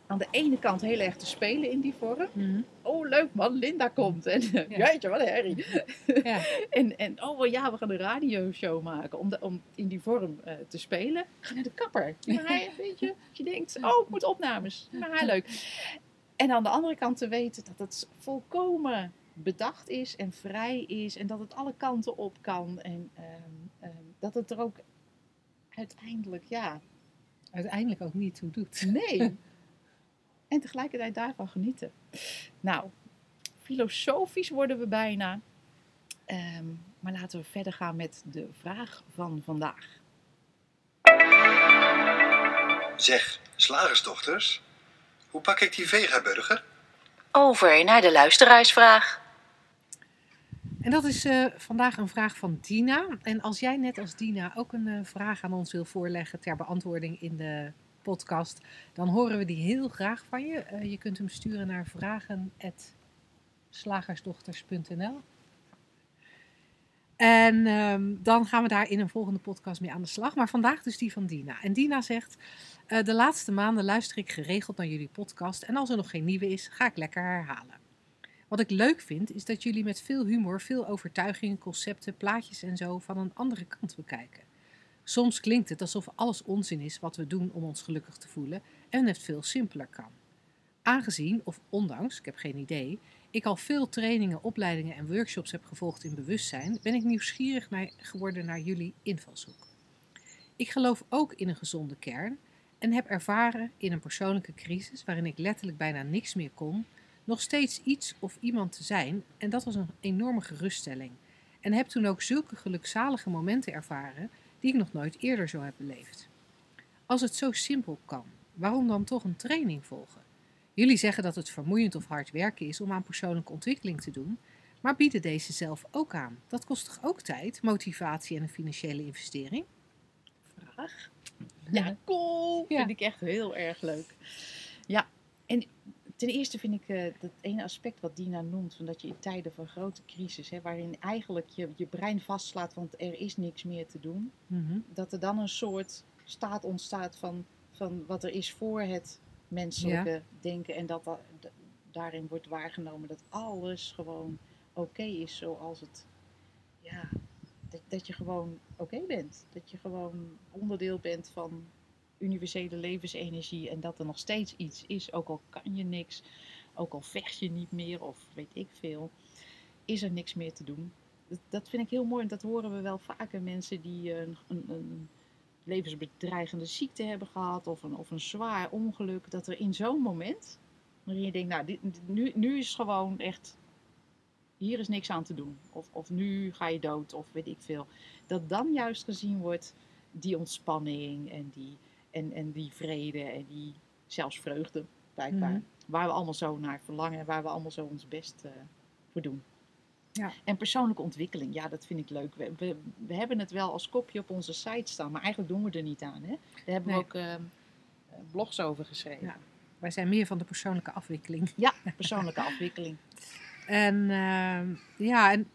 Aan de ene kant heel erg te spelen in die vorm. Mhm. Oh, leuk man, Linda komt. En Ja. jeetje, wat een herrie. ja. En, en oh ja, we gaan een radioshow maken om, de, om in die vorm eh, te spelen. Ga naar de kapper. Maar hij, weet je, als je denkt, oh, ik moet opnames. Maar hij leuk. En aan de andere kant te weten dat het volkomen bedacht is en vrij is. En dat het alle kanten op kan. En ehm, ehm, dat het er ook uiteindelijk, ja, Uiteindelijk ook niet toe doet. nee. en tegelijkertijd daarvan genieten. Nou, filosofisch worden we bijna. Ehm, maar laten we verder gaan met de vraag van vandaag. Zeg, slagersdochters, hoe pak ik die vegaburger? Over naar de luisteraarsvraag. En dat is eh, vandaag een vraag van Dina. En als jij net als Dina ook een eh, vraag aan ons wil voorleggen ter beantwoording in de podcast, dan horen we die heel graag van je. Eh, je kunt hem sturen naar vragen.slagersdochters.nl. En ehm, dan gaan we daar in een volgende podcast mee aan de slag. Maar vandaag dus die van Dina. En Dina zegt: eh, De laatste maanden luister ik geregeld naar jullie podcast. En als er nog geen nieuwe is, ga ik lekker herhalen. Wat ik leuk vind, is dat jullie met veel humor veel overtuigingen, concepten, plaatjes en zo van een andere kant bekijken. Soms klinkt het alsof alles onzin is wat we doen om ons gelukkig te voelen en het veel simpeler kan. Aangezien, of ondanks, ik heb geen idee, ik al veel trainingen, opleidingen en workshops heb gevolgd in bewustzijn, ben ik nieuwsgierig geworden naar jullie invalshoek. Ik geloof ook in een gezonde kern en heb ervaren in een persoonlijke crisis waarin ik letterlijk bijna niks meer kon, nog steeds iets of iemand te zijn en dat was een enorme geruststelling. En heb toen ook zulke gelukzalige momenten ervaren die ik nog nooit eerder zo heb beleefd. Als het zo simpel kan, waarom dan toch een training volgen? Jullie zeggen dat het vermoeiend of hard werken is om aan persoonlijke ontwikkeling te doen, maar bieden deze zelf ook aan. Dat kost toch ook tijd, motivatie en een financiële investering? Vraag? Ja, cool. Ja. Vind ik echt heel erg leuk. Ja, en ten eerste vind ik eh, dat ene aspect wat Dina noemt, van dat je in tijden van grote crisis, hè, waarin eigenlijk je, je brein vastslaat, want er is niks meer te doen, Mhm. dat er dan een soort staat ontstaat van, van wat er is voor het menselijke denken en dat da- da- daarin wordt waargenomen dat alles gewoon oké is zoals het, ja, dat, dat je gewoon oké bent. Dat je gewoon onderdeel bent van universele levensenergie en dat er nog steeds iets is, ook al kan je niks, ook al vecht je niet meer of weet ik veel, is er niks meer te doen. Dat, vind ik heel mooi en dat horen we wel vaker mensen die een, een, een levensbedreigende ziekte hebben gehad of een, of een zwaar ongeluk, dat er in zo'n moment, waarin je denkt, nou, dit, nu, nu is gewoon echt, hier is niks aan te doen. Of, of nu ga je dood of weet ik veel. Dat dan juist gezien wordt die ontspanning en die, en, en die vrede en die zelfs vreugde, blijkbaar. Mhm. Waar we allemaal zo naar verlangen en waar we allemaal zo ons best eh, voor doen. Ja. En persoonlijke ontwikkeling, ja, dat vind ik leuk. We, we, we hebben het wel als kopje op onze site staan, maar eigenlijk doen we er niet aan. Hè? Daar hebben Nee. we ook eh, blogs over geschreven. Ja. Wij zijn meer van de persoonlijke afwikkeling. Ja, persoonlijke afwikkeling. En ehm, ja, en,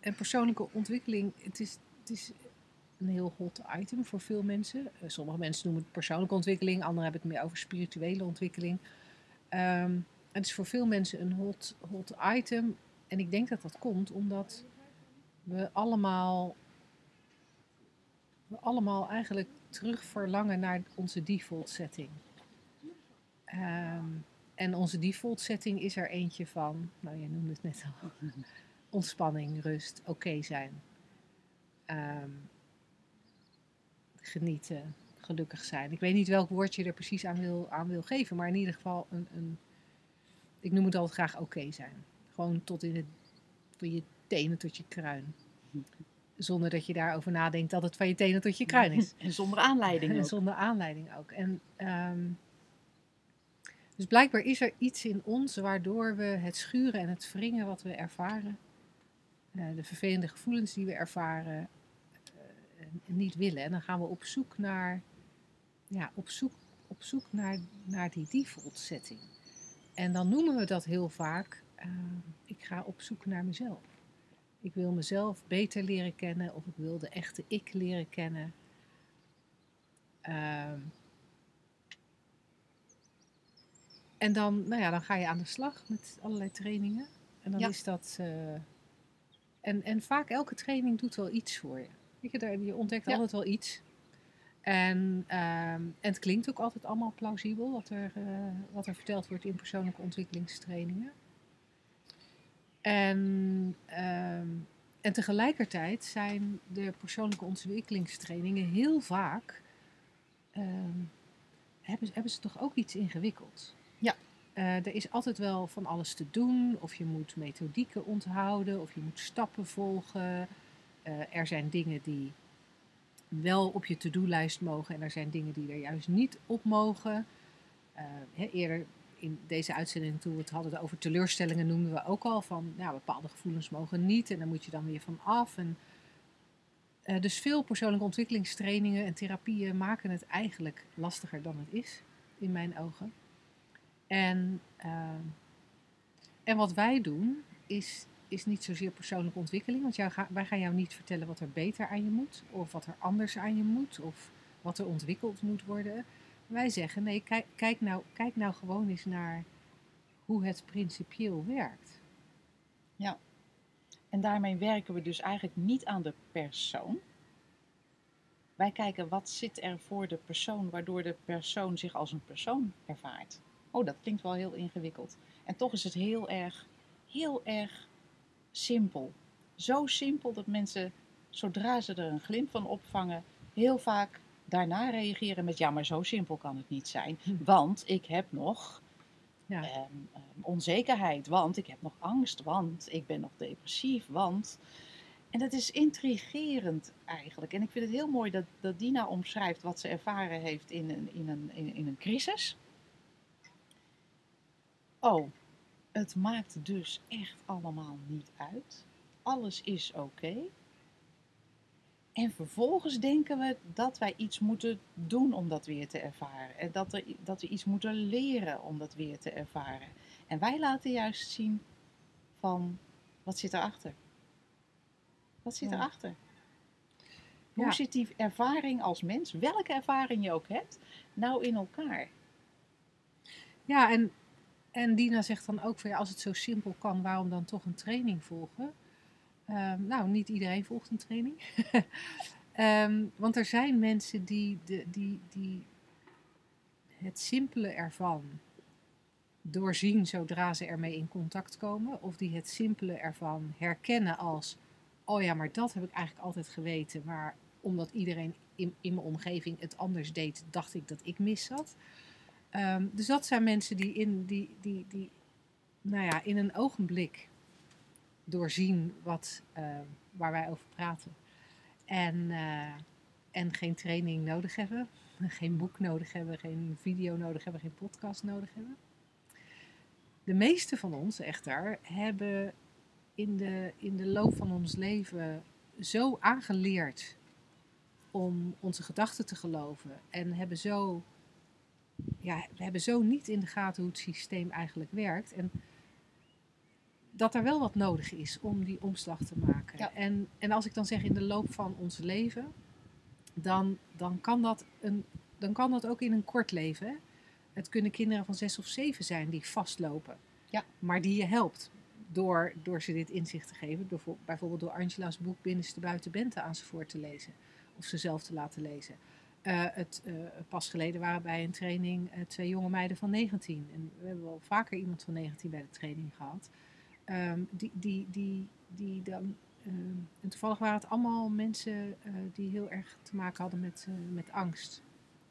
en, persoonlijke ontwikkeling, het is, het is een heel hot item voor veel mensen. Eh, sommige mensen noemen het persoonlijke ontwikkeling, anderen hebben het meer over spirituele ontwikkeling. Ehm, het is voor veel mensen een hot, hot item. En ik denk dat dat komt omdat we allemaal, we allemaal eigenlijk terug verlangen naar onze default setting. Ehm, en onze default setting is er eentje van, nou je noemde het net al, ontspanning, rust, oké zijn. Ehm, genieten, gelukkig zijn. Ik weet niet welk woord je er precies aan wil, aan wil geven, maar in ieder geval een, een ik noem het altijd graag oké zijn. Gewoon tot in het, van je tenen tot je kruin. zonder dat je daarover nadenkt dat het van je tenen tot je kruin is. En zonder aanleiding En zonder aanleiding ook. En, ehm, dus blijkbaar is er iets in ons waardoor we het schuren en het wringen wat we ervaren, eh, de vervelende gevoelens die we ervaren, eh, niet willen. En dan gaan we op zoek naar, ja, op zoek, op zoek naar, naar die default setting. En dan noemen we dat heel vaak, eh, ik ga op zoek naar mezelf. Ik wil mezelf beter leren kennen of ik wil de echte ik leren kennen. Ehm, en dan, nou ja, dan ga je aan de slag met allerlei trainingen. En dan Ja. is dat. eh, en, en vaak elke training doet wel iets voor je. Weet je, daar, je ontdekt Ja. altijd wel iets. En, ehm, en het klinkt ook altijd allemaal plausibel wat er, eh, wat er verteld wordt in persoonlijke ontwikkelingstrainingen. En, ehm, en tegelijkertijd zijn de persoonlijke ontwikkelingstrainingen heel vaak. ehm, hebben, hebben ze toch ook iets ingewikkeld? Eh, er is altijd wel van alles te doen, of je moet methodieken onthouden, of je moet stappen volgen. Eh, er zijn dingen die wel op je to-do-lijst mogen en er zijn dingen die er juist niet op mogen. Eh, eerder in deze uitzending, toen we het hadden over teleurstellingen, noemden we ook al van ja, bepaalde gevoelens mogen niet en daar moet je dan weer van af. Dus veel persoonlijke ontwikkelingstrainingen en therapieën maken het eigenlijk lastiger dan het is, in mijn ogen. En, ehm, en wat wij doen, is, is niet zozeer persoonlijke ontwikkeling. Want wij gaan jou niet vertellen wat er beter aan je moet, of wat er anders aan je moet, of wat er ontwikkeld moet worden. Wij zeggen, nee, kijk, kijk, nou, kijk nou gewoon eens naar hoe het principieel werkt. En daarmee werken we dus eigenlijk niet aan de persoon. Wij kijken wat zit er voor de persoon, waardoor de persoon zich als een persoon ervaart. Oh, dat klinkt wel heel ingewikkeld. En toch is het heel erg, heel erg simpel. Zo simpel dat mensen, zodra ze er een glimp van opvangen, heel vaak daarna reageren met: ja, maar zo simpel kan het niet zijn. Want ik heb nog Ja. ehm, ehm, onzekerheid, want ik heb nog angst, want ik ben nog depressief, want. En dat is intrigerend eigenlijk. En ik vind het heel mooi dat, dat Dina omschrijft wat ze ervaren heeft in een, in een, in, in een crisis. Oh, het maakt dus echt allemaal niet uit. Alles is oké. En vervolgens denken we dat wij iets moeten doen om dat weer te ervaren. En dat, er, dat we iets moeten leren om dat weer te ervaren. En wij laten juist zien van wat zit erachter? Wat zit Ja. erachter? Hoe Ja. zit die ervaring als mens, welke ervaring je ook hebt, nou in elkaar? Ja, en, en Dina zegt dan ook van ja, als het zo simpel kan, waarom dan toch een training volgen? Ehm, nou, niet iedereen volgt een training. Ehm, want er zijn mensen die, de, die, die het simpele ervan doorzien zodra ze ermee in contact komen. Of die het simpele ervan herkennen als, oh ja, maar dat heb ik eigenlijk altijd geweten. Maar omdat iedereen in, mijn omgeving het anders deed, dacht ik dat ik mis zat. Ehm, dus dat zijn mensen die in, die, die, die, nou ja, in een ogenblik doorzien wat, eh, waar wij over praten. En, eh, en geen training nodig hebben, geen boek nodig hebben, geen video nodig hebben, geen podcast nodig hebben. De meeste van ons echter hebben in de, in de loop van ons leven zo aangeleerd om onze gedachten te geloven en hebben zo ja, we hebben zo niet in de gaten hoe het systeem eigenlijk werkt. En dat er wel wat nodig is om die omslag te maken. Ja. En, en als ik dan zeg in de loop van ons leven, dan, dan, kan, dat een, dan kan dat ook in een kort leven. Hè? Het kunnen kinderen van zes of zeven zijn die vastlopen. Ja. Maar die je helpt door, door ze dit inzicht te geven. Door, bijvoorbeeld door Angela's boek Binnenste Buiten Bente aan ze voor te lezen. Of ze zelf te laten lezen. Eh, het, eh, pas geleden waren bij een training eh, twee jonge meiden van 19. En we hebben wel vaker iemand van 19 bij de training gehad. Ehm, die, die, die, die dan, ehm, en toevallig waren het allemaal mensen die heel erg te maken hadden met, met angst.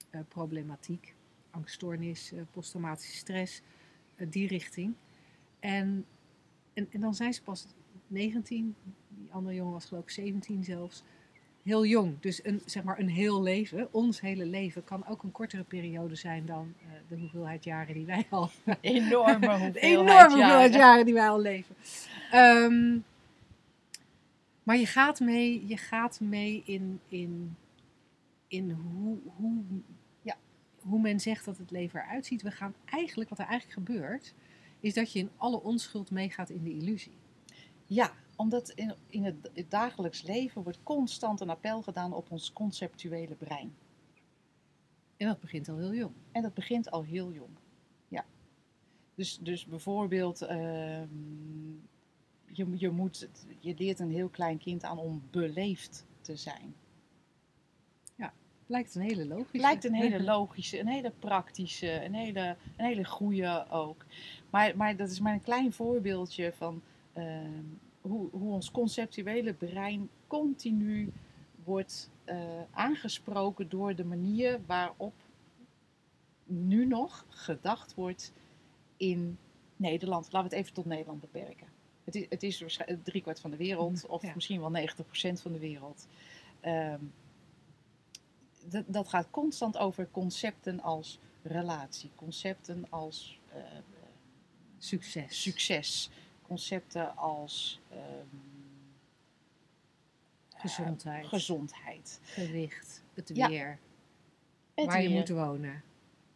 eh, problematiek, angststoornis, posttraumatische stress, die richting. En, en, en dan zijn ze pas 19, die andere jongen was geloof ik 17 zelfs. Heel jong. Dus een, zeg maar een heel leven, ons hele leven, kan ook een kortere periode zijn dan eh, de hoeveelheid jaren die wij al Enorme hoeveelheid enorme hoeveelheid jaren. jaren die wij al leven. Ehm, maar je gaat mee, je gaat mee in, in, in hoe, hoe, Ja. hoe men zegt dat het leven eruit ziet. We gaan eigenlijk, wat er eigenlijk gebeurt, is dat je in alle onschuld meegaat in de illusie. Ja, omdat in, in het, het dagelijks leven wordt constant een appel gedaan op ons conceptuele brein. En dat begint al heel jong. En dat begint al heel jong. Ja. Dus, dus bijvoorbeeld, ehm, je, je, moet, je leert een heel klein kind aan om beleefd te zijn. Lijkt een hele logische. Lijkt een hele logische, een hele praktische, een hele, een hele goede ook. Maar, maar dat is maar een klein voorbeeldje van ehm, hoe, hoe ons conceptuele brein continu wordt eh, aangesproken door de manier waarop nu nog gedacht wordt in Nederland. Laten we het even tot Nederland beperken. Het is, het is waarschijnlijk driekwart van de wereld, of Ja. misschien wel 90% van de wereld. Ehm, dat, dat gaat constant over concepten als relatie, concepten als eh, Succes. succes, concepten als ehm, Gezondheid. gezondheid. Gewicht. Het Ja. weer. Het waar je moet wonen.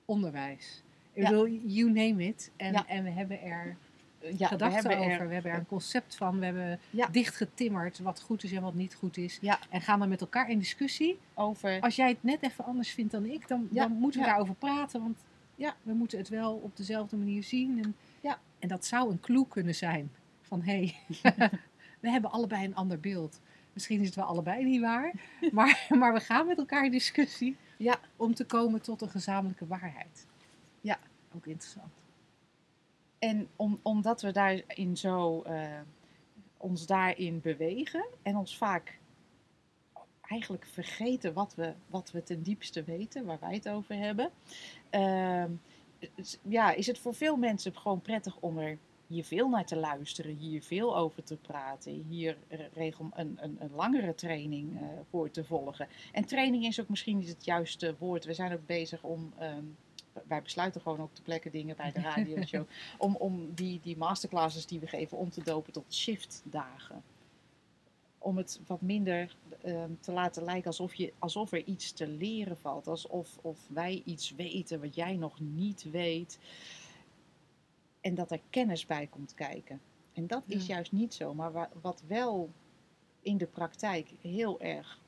Onderwijs. Ik Ja. bedoel, you name it. En, Ja. en we hebben er Ja, we gedachten er- over. We hebben er een concept van. We hebben Ja. dichtgetimmerd wat goed is en wat niet goed is. Ja. En gaan dan met elkaar in discussie. over. Als jij het net even anders vindt dan ik, dan, Ja, dan moeten we ja. daarover praten. Want Ja. we moeten het wel op dezelfde manier zien. En, Ja. En dat zou een clue kunnen zijn. Van hé, hey, we hebben allebei een ander beeld. Misschien is het wel allebei niet waar. Maar, maar we gaan met elkaar in discussie Ja. om te komen tot een gezamenlijke waarheid. Ja. Ook interessant. En om, omdat we daarin zo eh, ons daarin bewegen en ons vaak eigenlijk vergeten wat we, wat we ten diepste weten, waar wij het over hebben, ehm, ja, is het voor veel mensen gewoon prettig om er hier veel naar te luisteren, hier veel over te praten, hier regel een, een, een langere training eh, voor te volgen. En training is ook misschien niet het juiste woord. We zijn ook bezig om. ehm, wij besluiten gewoon op de plekken dingen bij de radioshow. om om die, die masterclasses die we geven om te dopen tot shiftdagen. Om het wat minder ehm, te laten lijken alsof, je, alsof er iets te leren valt. Alsof of wij iets weten wat jij nog niet weet. En dat er kennis bij komt kijken. En dat is juist niet zo. Maar wa- wat wel in de praktijk heel erg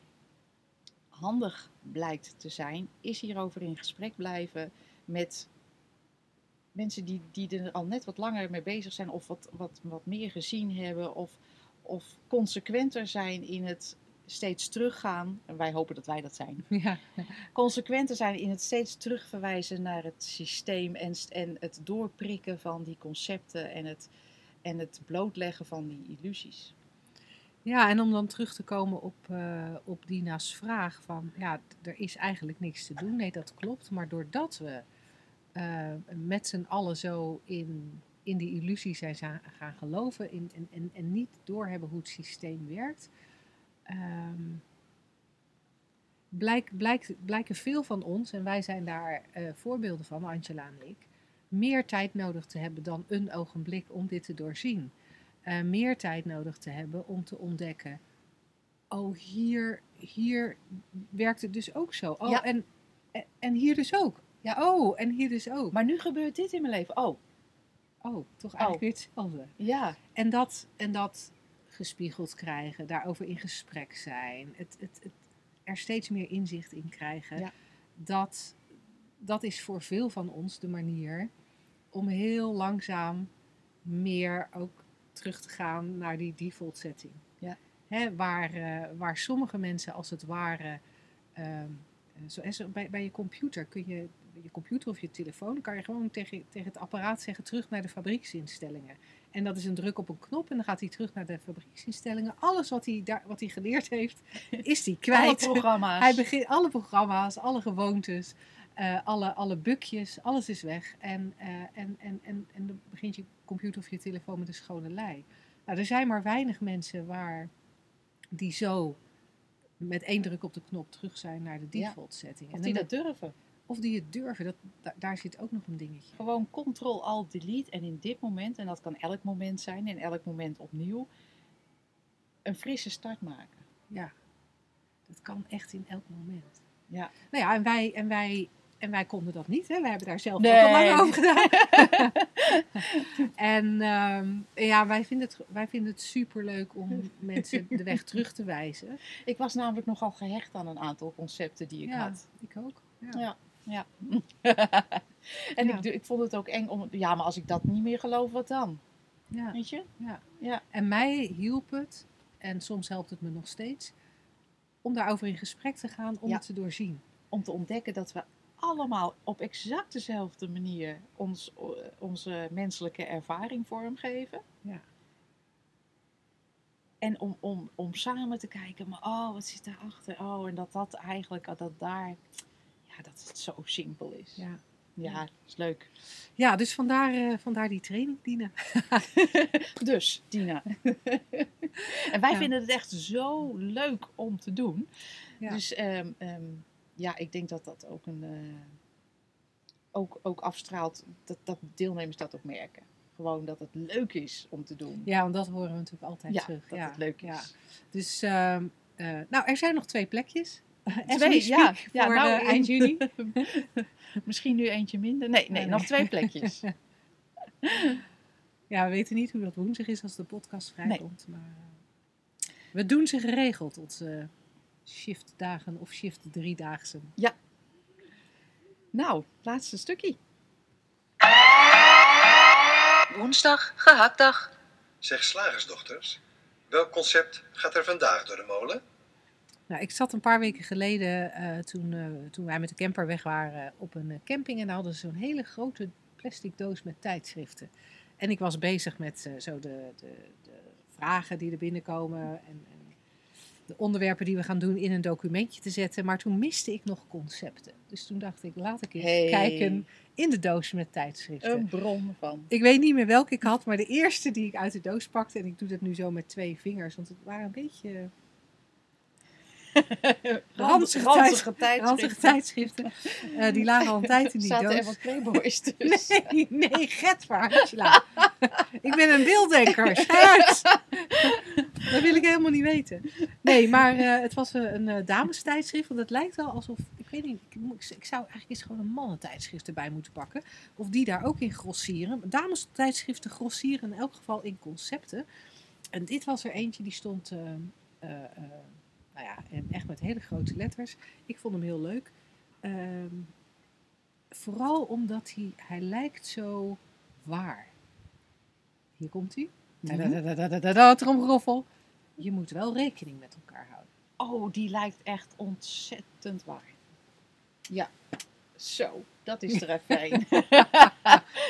handig blijkt te zijn, is hierover in gesprek blijven met mensen die, die er al net wat langer mee bezig zijn, of wat, wat, wat meer gezien hebben, of, of consequenter zijn in het steeds teruggaan. En wij hopen dat wij dat zijn. Ja. Consequenter zijn in het steeds terugverwijzen naar het systeem en, het doorprikken van die concepten en het, en het blootleggen van die illusies. Ja, en om dan terug te komen op, eh, op Dina's vraag van, ja, er is eigenlijk niks te doen. Nee, dat klopt. Maar doordat we eh, met z'n allen zo in, in die illusie zijn gaan geloven in, en, en, en niet doorhebben hoe het systeem werkt, ehm, blijk, blijken veel van ons, en wij zijn daar eh, voorbeelden van, Angela en ik, meer tijd nodig te hebben dan een ogenblik om dit te doorzien eh, meer tijd nodig te hebben om te ontdekken. Oh, hier, hier werkt het dus ook zo. Oh, Ja. en, en- en hier dus ook. Ja. Oh, en hier dus ook. Maar nu gebeurt dit in mijn leven. Oh, oh, toch eigenlijk Oh. weer hetzelfde. ja. En dat, en dat gespiegeld krijgen, daarover in gesprek zijn, het, het, het, er steeds meer inzicht in krijgen, Ja. dat, dat is voor veel van ons de manier om heel langzaam meer ook terug te gaan naar die default setting. Ja. Hè, waar, eh, waar sommige mensen als het ware, zo, hè, zo bij, bij je computer kun je, je computer of je telefoon, kan je gewoon tegen, tegen het apparaat zeggen terug naar de fabrieksinstellingen. En dat is een druk op een knop en dan gaat hij terug naar de fabrieksinstellingen. Alles wat hij, daar, wat hij geleerd heeft, is hij Alle kwijt. programma's. Hij begint alle programma's, alle gewoontes, eh, alle, alle bukjes, alles is weg. En, eh, en, en, en, en dan begint je computer of je telefoon met een schone lei. Nou, er zijn maar weinig mensen waar die zo met één druk op de knop terug zijn naar de Ja. default setting. Of En die dan- dat durven. Of die het durven, dat, da- daar zit ook nog een dingetje. Gewoon Ctrl-Alt-Delete en in dit moment, en dat kan elk moment zijn en elk moment opnieuw, een frisse start maken. Ja, dat kan echt in elk moment. Ja. Nou ja, en wij, en wij, en wij konden dat niet. Hè? We hebben daar zelf Nee. ook al lang over gedaan. en ehm, ja, wij vinden, het, wij vinden het superleuk om mensen de weg terug te wijzen. Ik was namelijk nogal gehecht aan een aantal concepten die ik ja, had. ik ook. Ja. Ja. Ja. en Ja. Ik, ik vond het ook eng om. Ja, maar als ik dat niet meer geloof, wat dan? Ja. Weet je? En mij hielp het, en soms helpt het me nog steeds, om daarover in gesprek te gaan, om Ja. het te doorzien. Om te ontdekken dat we allemaal op exact dezelfde manier ons, onze menselijke ervaring vormgeven. Ja. En om, om, om samen te kijken, maar oh, wat zit daarachter? Oh, en dat dat eigenlijk, dat daar, ja, dat het zo simpel is. Ja, Ja, is leuk. ja dus vandaar, eh, vandaar die training, Dina. Dus, Tina. en wij Ja. vinden het echt zo leuk om te doen. Ja. Dus ehm, ehm, ja, ik denk dat dat ook een. eh, ook, ook afstraalt dat, dat deelnemers dat ook merken. Gewoon dat het leuk is om te doen. Ja, want dat horen we natuurlijk altijd Ja, terug. dat ja. het leuk is. Ja. Dus, ehm, eh, nou, er zijn nog twee plekjes. Twee, ja. ja voor, nou, eh, eind juni. Misschien nu eentje minder. Nee, nee, Nee, nog twee plekjes. Ja, we weten niet hoe dat woensdag is als de podcast vrijkomt. Maar eh, we doen ze geregeld, onze shiftdagen of shift driedaagse. nou, laatste stukje. Woensdag, gehaktdag. Zeg slagersdochters, welk concept gaat er vandaag door de molen? Nou, ik zat een paar weken geleden, eh, toen, eh, toen wij met de camper weg waren, op een eh, camping. En daar hadden ze zo'n hele grote plastic doos met tijdschriften. En ik was bezig met zo de, de, de vragen die er binnenkomen en, en de onderwerpen die we gaan doen in een documentje te zetten. Maar toen miste ik nog concepten. Dus toen dacht ik, laat ik eens Hey. kijken in de doos met tijdschriften. Een bron van. Ik weet niet meer welke ik had, maar de eerste die ik uit de doos pakte, en ik doe dat nu zo met twee vingers, want het waren een beetje ranzige, ranzige tijd- ranzige tijdschriften. tijdschriften. Eh, die lagen al een tijd in die Zaten er doos. wat playboys dus. Nee, nee, get Angela. ik ben een beelddenker, schei uit. Dat wil ik helemaal niet weten. Nee, maar eh, het was eh, een damestijdschrift, want het lijkt wel alsof, ik weet niet, ik, ik zou eigenlijk eens gewoon een mannentijdschrift erbij moeten pakken. Of die daar ook in grossieren. Damestijdschriften grossieren in elk geval in concepten. En dit was er eentje die stond, nou ja, en echt met hele grote letters. Ik vond hem heel leuk. Ehm, vooral omdat hij, hij lijkt zo waar. Hier komt hij. Tromgeroffel. Je moet wel rekening met elkaar houden. Oh, die lijkt echt ontzettend waar. Ja, zo, dat is er even een.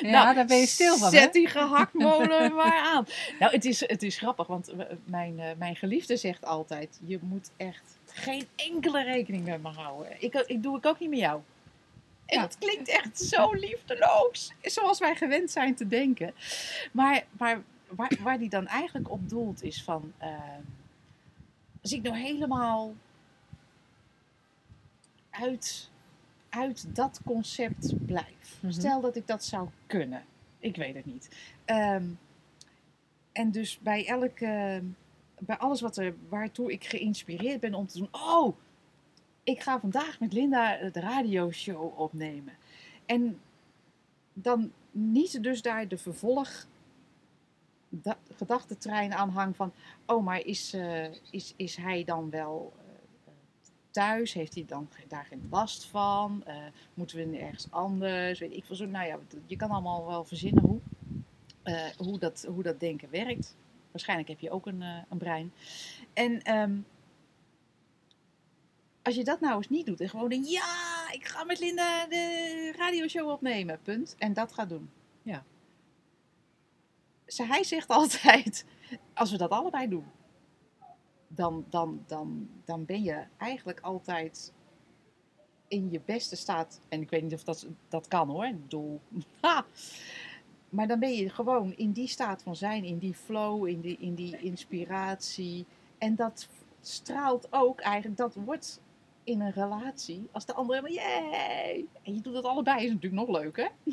Ja, daar ben je stil van, hè? Zet die gehaktmolen maar aan. Nou, het is, het is grappig, want mijn, eh, mijn geliefde zegt altijd: je moet echt geen enkele rekening met me houden. Ik, ik doe ik ook niet met jou. En Ja. dat klinkt echt zo liefdeloos, zoals wij gewend zijn te denken. Maar, maar waar, waar die dan eigenlijk op doelt is van, als ik nou helemaal uit, uit dat concept blijf. Mhm. Stel dat ik dat zou kunnen. Ik weet het niet. Ehm, en dus bij elke, bij alles wat er, waartoe ik geïnspireerd ben om te doen. Oh, ik ga vandaag met Linda de radioshow opnemen. En dan niet dus daar de vervolg da- gedachtentrein aan hang van, oh, maar is, eh, is, is hij dan wel thuis? Heeft hij dan daar geen last van? Eh, moeten we ergens anders? Weet ik veel zo. Nou ja, je kan allemaal wel verzinnen hoe, eh, hoe, dat, hoe dat denken werkt. Waarschijnlijk heb je ook een, eh, een brein. En ehm, als je dat nou eens niet doet en gewoon denkt, ja, ik ga met Linda de radioshow opnemen, punt. En dat gaat doen. Ja. Hij zegt altijd, als we dat allebei doen, dan, dan, dan, dan ben je eigenlijk altijd in je beste staat. En ik weet niet of dat, dat kan hoor, ik bedoel. Maar dan ben je gewoon in die staat van zijn, in die flow, in die, in die inspiratie. En dat straalt ook eigenlijk, dat wordt in een relatie, als de ander helemaal, yay! En je doet dat allebei, is natuurlijk nog leuker.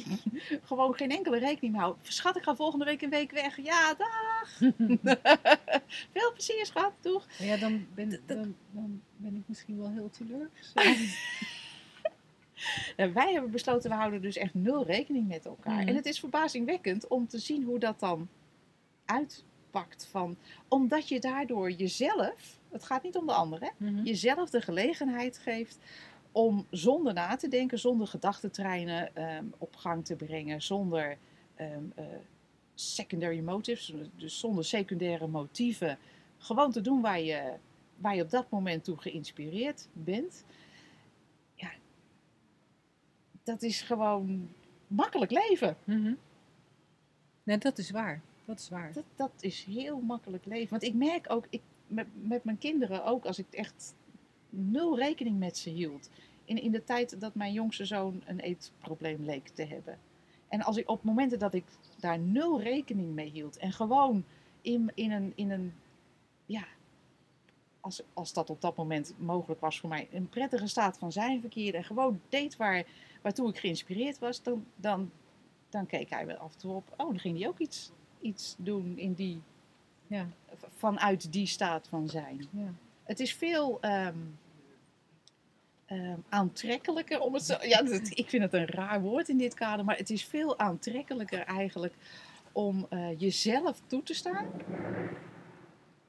Gewoon geen enkele rekening houden. Schat, ik ga volgende week een week weg. Ja, dag! Veel plezier, schat, toch? Ja, dan ben, dan, dan ben ik misschien wel heel teleurgesteld. En wij hebben besloten, we houden dus echt nul rekening met elkaar. Mhm. En het is verbazingwekkend om te zien hoe dat dan uitpakt. Van, omdat je daardoor jezelf, het gaat niet om de ander, hè, Mhm. jezelf de gelegenheid geeft om zonder na te denken, zonder gedachtentreinen ehm, op gang te brengen, zonder ehm, eh, secondary motives, dus zonder secundaire motieven, gewoon te doen waar je, waar je op dat moment toe geïnspireerd bent. Ja, dat is gewoon makkelijk leven. Mhm. Nee, dat is waar. Dat is waar. Dat, dat is heel makkelijk leven. Want ik merk ook, ik, met, met mijn kinderen ook, als ik echt nul rekening met ze hield. In, in de tijd dat mijn jongste zoon een eetprobleem leek te hebben. En als ik op momenten dat ik daar nul rekening mee hield. En gewoon in, in, een, in een, ja, als, als dat op dat moment mogelijk was voor mij, een prettige staat van zijn verkeerde. En gewoon deed waar, waartoe ik geïnspireerd was. Dan, dan, dan keek hij wel af en toe op. Oh, dan ging hij ook iets, iets doen in die, Ja. vanuit die staat van zijn. Ja. Het is veel ehm, ehm, aantrekkelijker om het zo. Ja, dat- ik vind het een raar woord in dit kader, maar het is veel aantrekkelijker eigenlijk om eh, jezelf toe te staan.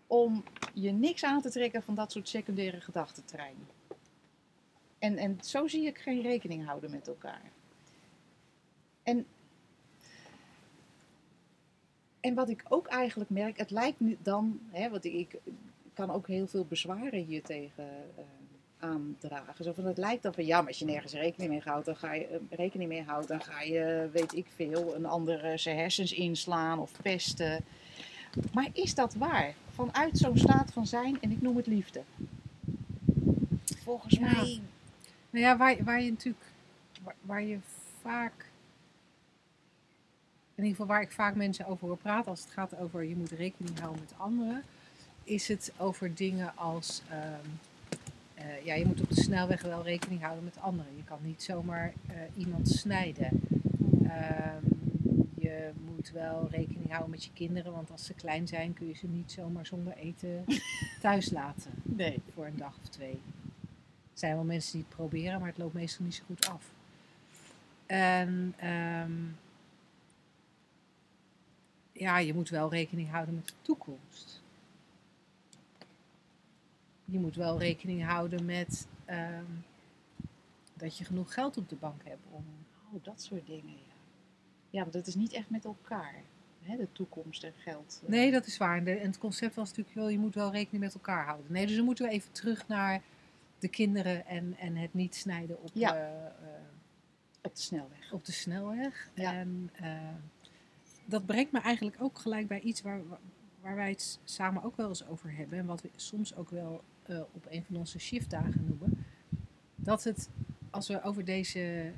Om je niks aan te trekken van dat soort secundaire gedachtentreinen. En, en zo zie ik geen rekening houden met elkaar. En, en wat ik ook eigenlijk merk, het lijkt niet dan, hè, want ik, kan ook heel veel bezwaren hiertegen eh aandragen. Zo van, het lijkt dan van, ja, maar als je nergens rekening mee houdt, dan ga je, eh, rekening mee houdt, dan ga je, weet ik veel, een ander zijn hersens inslaan of pesten. Maar is dat waar? Vanuit zo'n staat van zijn, en ik noem het liefde. Volgens Ja. mij Nou ja, waar, waar je natuurlijk, waar, waar je vaak, in ieder geval waar ik vaak mensen over hoor praten als het gaat over je moet rekening houden met anderen, is het over dingen als, ehm, eh, ja, je moet op de snelweg wel rekening houden met anderen. Je kan niet zomaar eh, iemand snijden. Ehm, je moet wel rekening houden met je kinderen, want als ze klein zijn kun je ze niet zomaar zonder eten thuis laten Nee. voor een dag of twee. Er zijn wel mensen die het proberen, maar het loopt meestal niet zo goed af. En ehm, ja, je moet wel rekening houden met de toekomst. Je moet wel rekening houden met ehm, dat je genoeg geld op de bank hebt om. Oh, dat soort dingen, ja. Ja, maar dat is niet echt met elkaar. Hè, de toekomst en geld. eh. Nee, dat is waar. En het concept was natuurlijk wel, je moet wel rekening met elkaar houden. Nee, dus dan moeten we even terug naar de kinderen en, en het niet snijden op, Ja. eh, eh, Op de snelweg. op de snelweg. Ja. En dat brengt me eigenlijk ook gelijk bij iets waar, waar wij het samen ook wel eens over hebben. En wat we soms ook wel eh, op een van onze shiftdagen noemen. Dat het, als we over deze,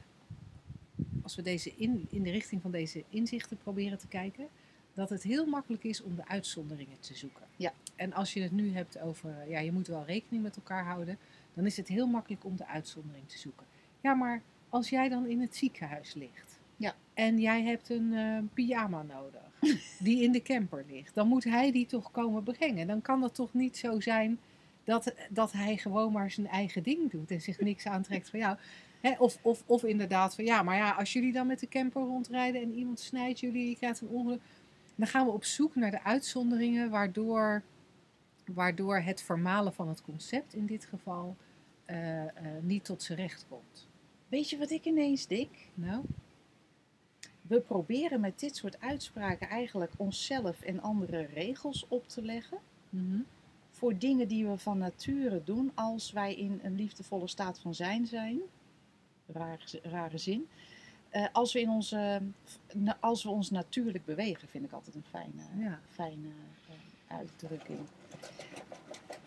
als we deze in, in de richting van deze inzichten proberen te kijken, dat het heel makkelijk is om de uitzonderingen te zoeken. Ja. En als je het nu hebt over, ja, je moet wel rekening met elkaar houden, dan is het heel makkelijk om de uitzondering te zoeken. Ja, maar als jij dan in het ziekenhuis ligt Ja. en jij hebt een eh, pyjama nodig die in de camper ligt, dan moet hij die toch komen brengen. Dan kan dat toch niet zo zijn dat, dat hij gewoon maar zijn eigen ding doet en zich niks aantrekt van jou. Hè, of, of, of inderdaad van ja, maar ja, als jullie dan met de camper rondrijden en iemand snijdt jullie, je krijgt een ongeluk, dan gaan we op zoek naar de uitzonderingen waardoor, waardoor het vermalen van het concept in dit geval eh, eh, niet tot zijn recht komt. Weet je wat ik ineens denk? Nou, We proberen met dit soort uitspraken eigenlijk onszelf en andere regels op te leggen. mhm. Voor dingen die we van nature doen als wij in een liefdevolle staat van zijn zijn. Rare, rare zin. Eh, als, we in onze, als we ons natuurlijk bewegen, vind ik altijd een fijne, Ja. fijne eh, uitdrukking.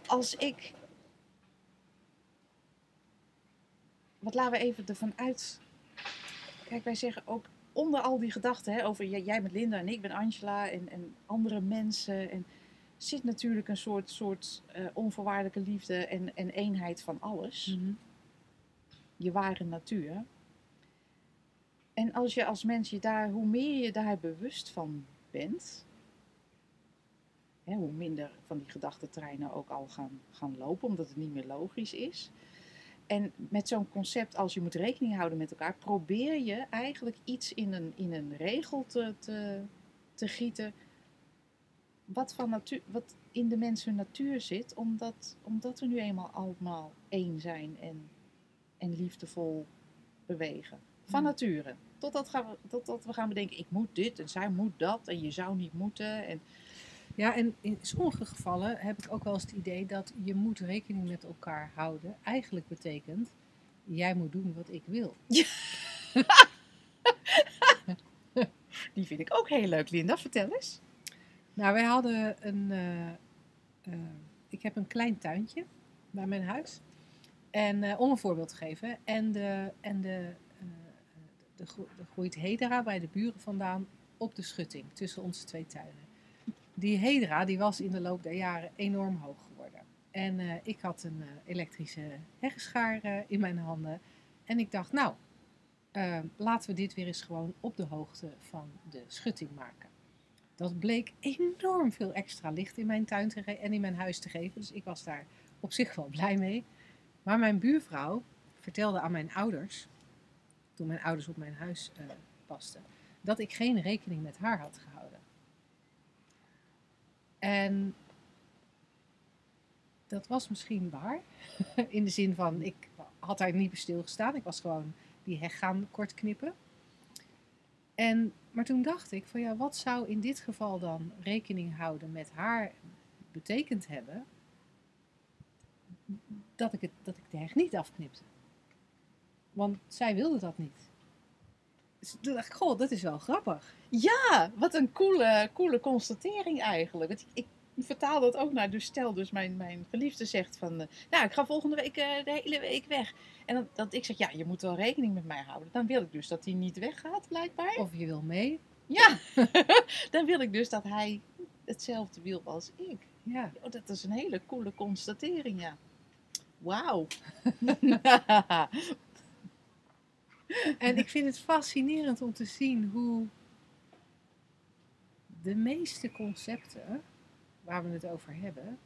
Als ik. Wat laten we even ervan uit. Kijk, wij zeggen ook onder al die gedachten hè, over jij, bent Linda en ik ben Angela en, en andere mensen. En zit natuurlijk een soort, soort eh, onvoorwaardelijke liefde en, en eenheid van alles. Mhm. Je ware natuur. En als je als mens je daar, hoe meer je daar bewust van bent, hè, hoe minder van die gedachtentreinen ook al gaan, gaan lopen, omdat het niet meer logisch is. En met zo'n concept, als je moet rekening houden met elkaar, probeer je eigenlijk iets in een, in een regel te, te, te gieten. Wat, van natuur, wat in de mens hun natuur zit, omdat, omdat we nu eenmaal allemaal één zijn en, en liefdevol bewegen. Van Ja. nature. Totdat, gaan we, totdat we gaan bedenken, ik moet dit en zij moet dat en je zou niet moeten. En, Ja, en in sommige gevallen heb ik ook wel eens het idee dat je moet rekening met elkaar houden. Eigenlijk betekent, jij moet doen wat ik wil. die vind ik ook heel leuk, Linda. Vertel eens. Nou, wij hadden een. eh, eh, ik heb een klein tuintje bij mijn huis. En eh, om een voorbeeld te geven. En de, en de, de, de groeit hedera bij de buren vandaan op de schutting tussen onze twee tuinen. Die hedera die was in de loop der jaren enorm hoog geworden. En eh, ik had een eh, elektrische heggenschaar eh, in mijn handen. En ik dacht, nou, laten we dit weer eens gewoon op de hoogte van de schutting maken. Dat bleek enorm veel extra licht in mijn tuin te ge- en in mijn huis te geven. Dus ik was daar op zich wel blij mee. Maar mijn buurvrouw vertelde aan mijn ouders, toen mijn ouders op mijn huis pasten, dat ik geen rekening met haar had gehouden. En dat was misschien waar. In de zin van, ik had daar niet bij stilgestaan. Ik was gewoon die heg gaan kort knippen. En, maar toen dacht ik van ja, wat zou in dit geval dan rekening houden met haar betekend hebben dat ik, het, dat ik de heg niet afknipte. Want zij wilde dat niet. Dus toen dacht ik, goh, dat is wel grappig. Ja, wat een coole, coole constatering eigenlijk. Want ik, ik vertaal dat ook naar dus stel dus mijn, mijn geliefde zegt van... eh, nou, ik ga volgende week eh, de hele week weg. En dat, dat ik zeg, ja, je moet wel rekening met mij houden. Dan wil ik dus dat hij niet weggaat, blijkbaar. Of je wil mee. Ja, dan wil ik dus dat hij hetzelfde wil als ik. Ja. Oh, dat is een hele coole constatering, ja. Wauw. En ik vind het fascinerend om te zien hoe de meeste concepten waar we het over hebben,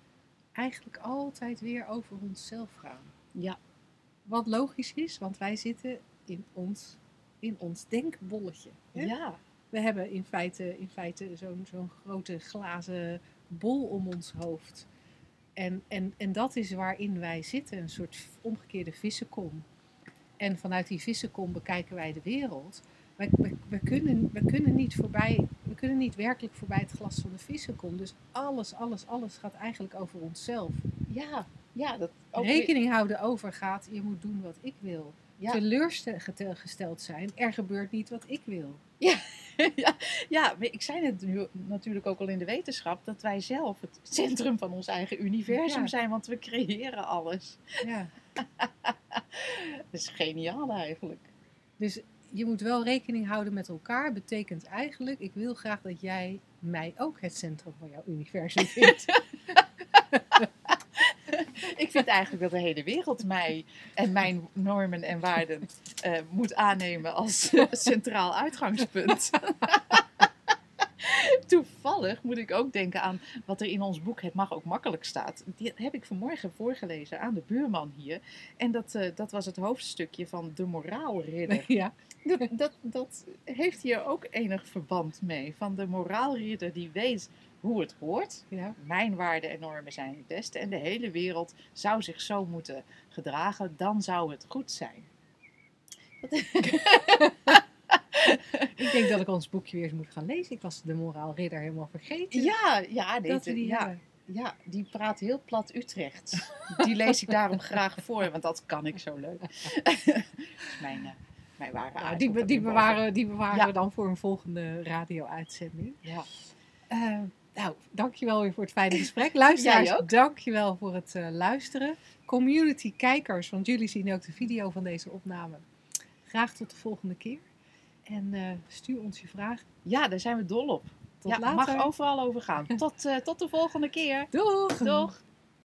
eigenlijk altijd weer over onszelf gaan. ja, Wat logisch is, want wij zitten in ons, in ons denkbolletje. hè? ja, We hebben in feite, in feite zo'n zo'n grote glazen bol om ons hoofd. En, en, en dat is waarin wij zitten, een soort omgekeerde vissenkom. En vanuit die vissenkom bekijken wij de wereld. We, we, we, kunnen, we, kunnen niet voorbij, we kunnen niet werkelijk voorbij het glas van de vissenkom. Dus alles, alles, alles gaat eigenlijk over onszelf. ja, ja. Dat ook Rekening houden over gaat, je moet doen wat ik wil. Ja. Teleurgesteld zijn, er gebeurt niet wat ik wil. ja, ja, maar ik zei het nu natuurlijk ook al in de wetenschap dat wij zelf het centrum van ons eigen universum Ja. zijn, want we creëren alles. Ja. Dat is geniaal eigenlijk. Dus je moet wel rekening houden met elkaar. Betekent eigenlijk, ik wil graag dat jij mij ook het centrum van jouw universum vindt. Ik vind eigenlijk dat de hele wereld mij en mijn normen en waarden eh, moet aannemen als centraal uitgangspunt. Toevallig moet ik ook denken aan wat er in ons boek Het mag ook makkelijk staat. Die heb ik vanmorgen voorgelezen aan de buurman hier. En dat, eh, dat was het hoofdstukje van de moraalridder. ja. Dat, dat, dat heeft hier ook enig verband mee. Van de moraalridder die weet hoe het hoort. ja. Mijn waarden en normen zijn het beste. En de hele wereld zou zich zo moeten gedragen. Dan zou het goed zijn. Ik denk dat ik ons boekje weer eens moet gaan lezen. Ik was de moraalridder helemaal vergeten. Ja, ja, dat we die ja, hebben. ja, die praat heel plat Utrecht. Die lees ik daarom graag voor, want dat kan ik zo leuk. mijn, eh, mijn ware Nou, die, be- die bewaren, die bewaren Ja. we dan voor een volgende radio-uitzending. Ja. Eh, nou, dankjewel weer voor het fijne gesprek. Luisteraars, ook. dankjewel voor het eh, luisteren. Community kijkers, want jullie zien ook de video van deze opname. Graag tot de volgende keer. En eh, stuur ons je vragen. ja, daar zijn we dol op. Tot ja, later. mag overal over gaan. Tot, eh, tot de volgende keer. Doeg! Doeg!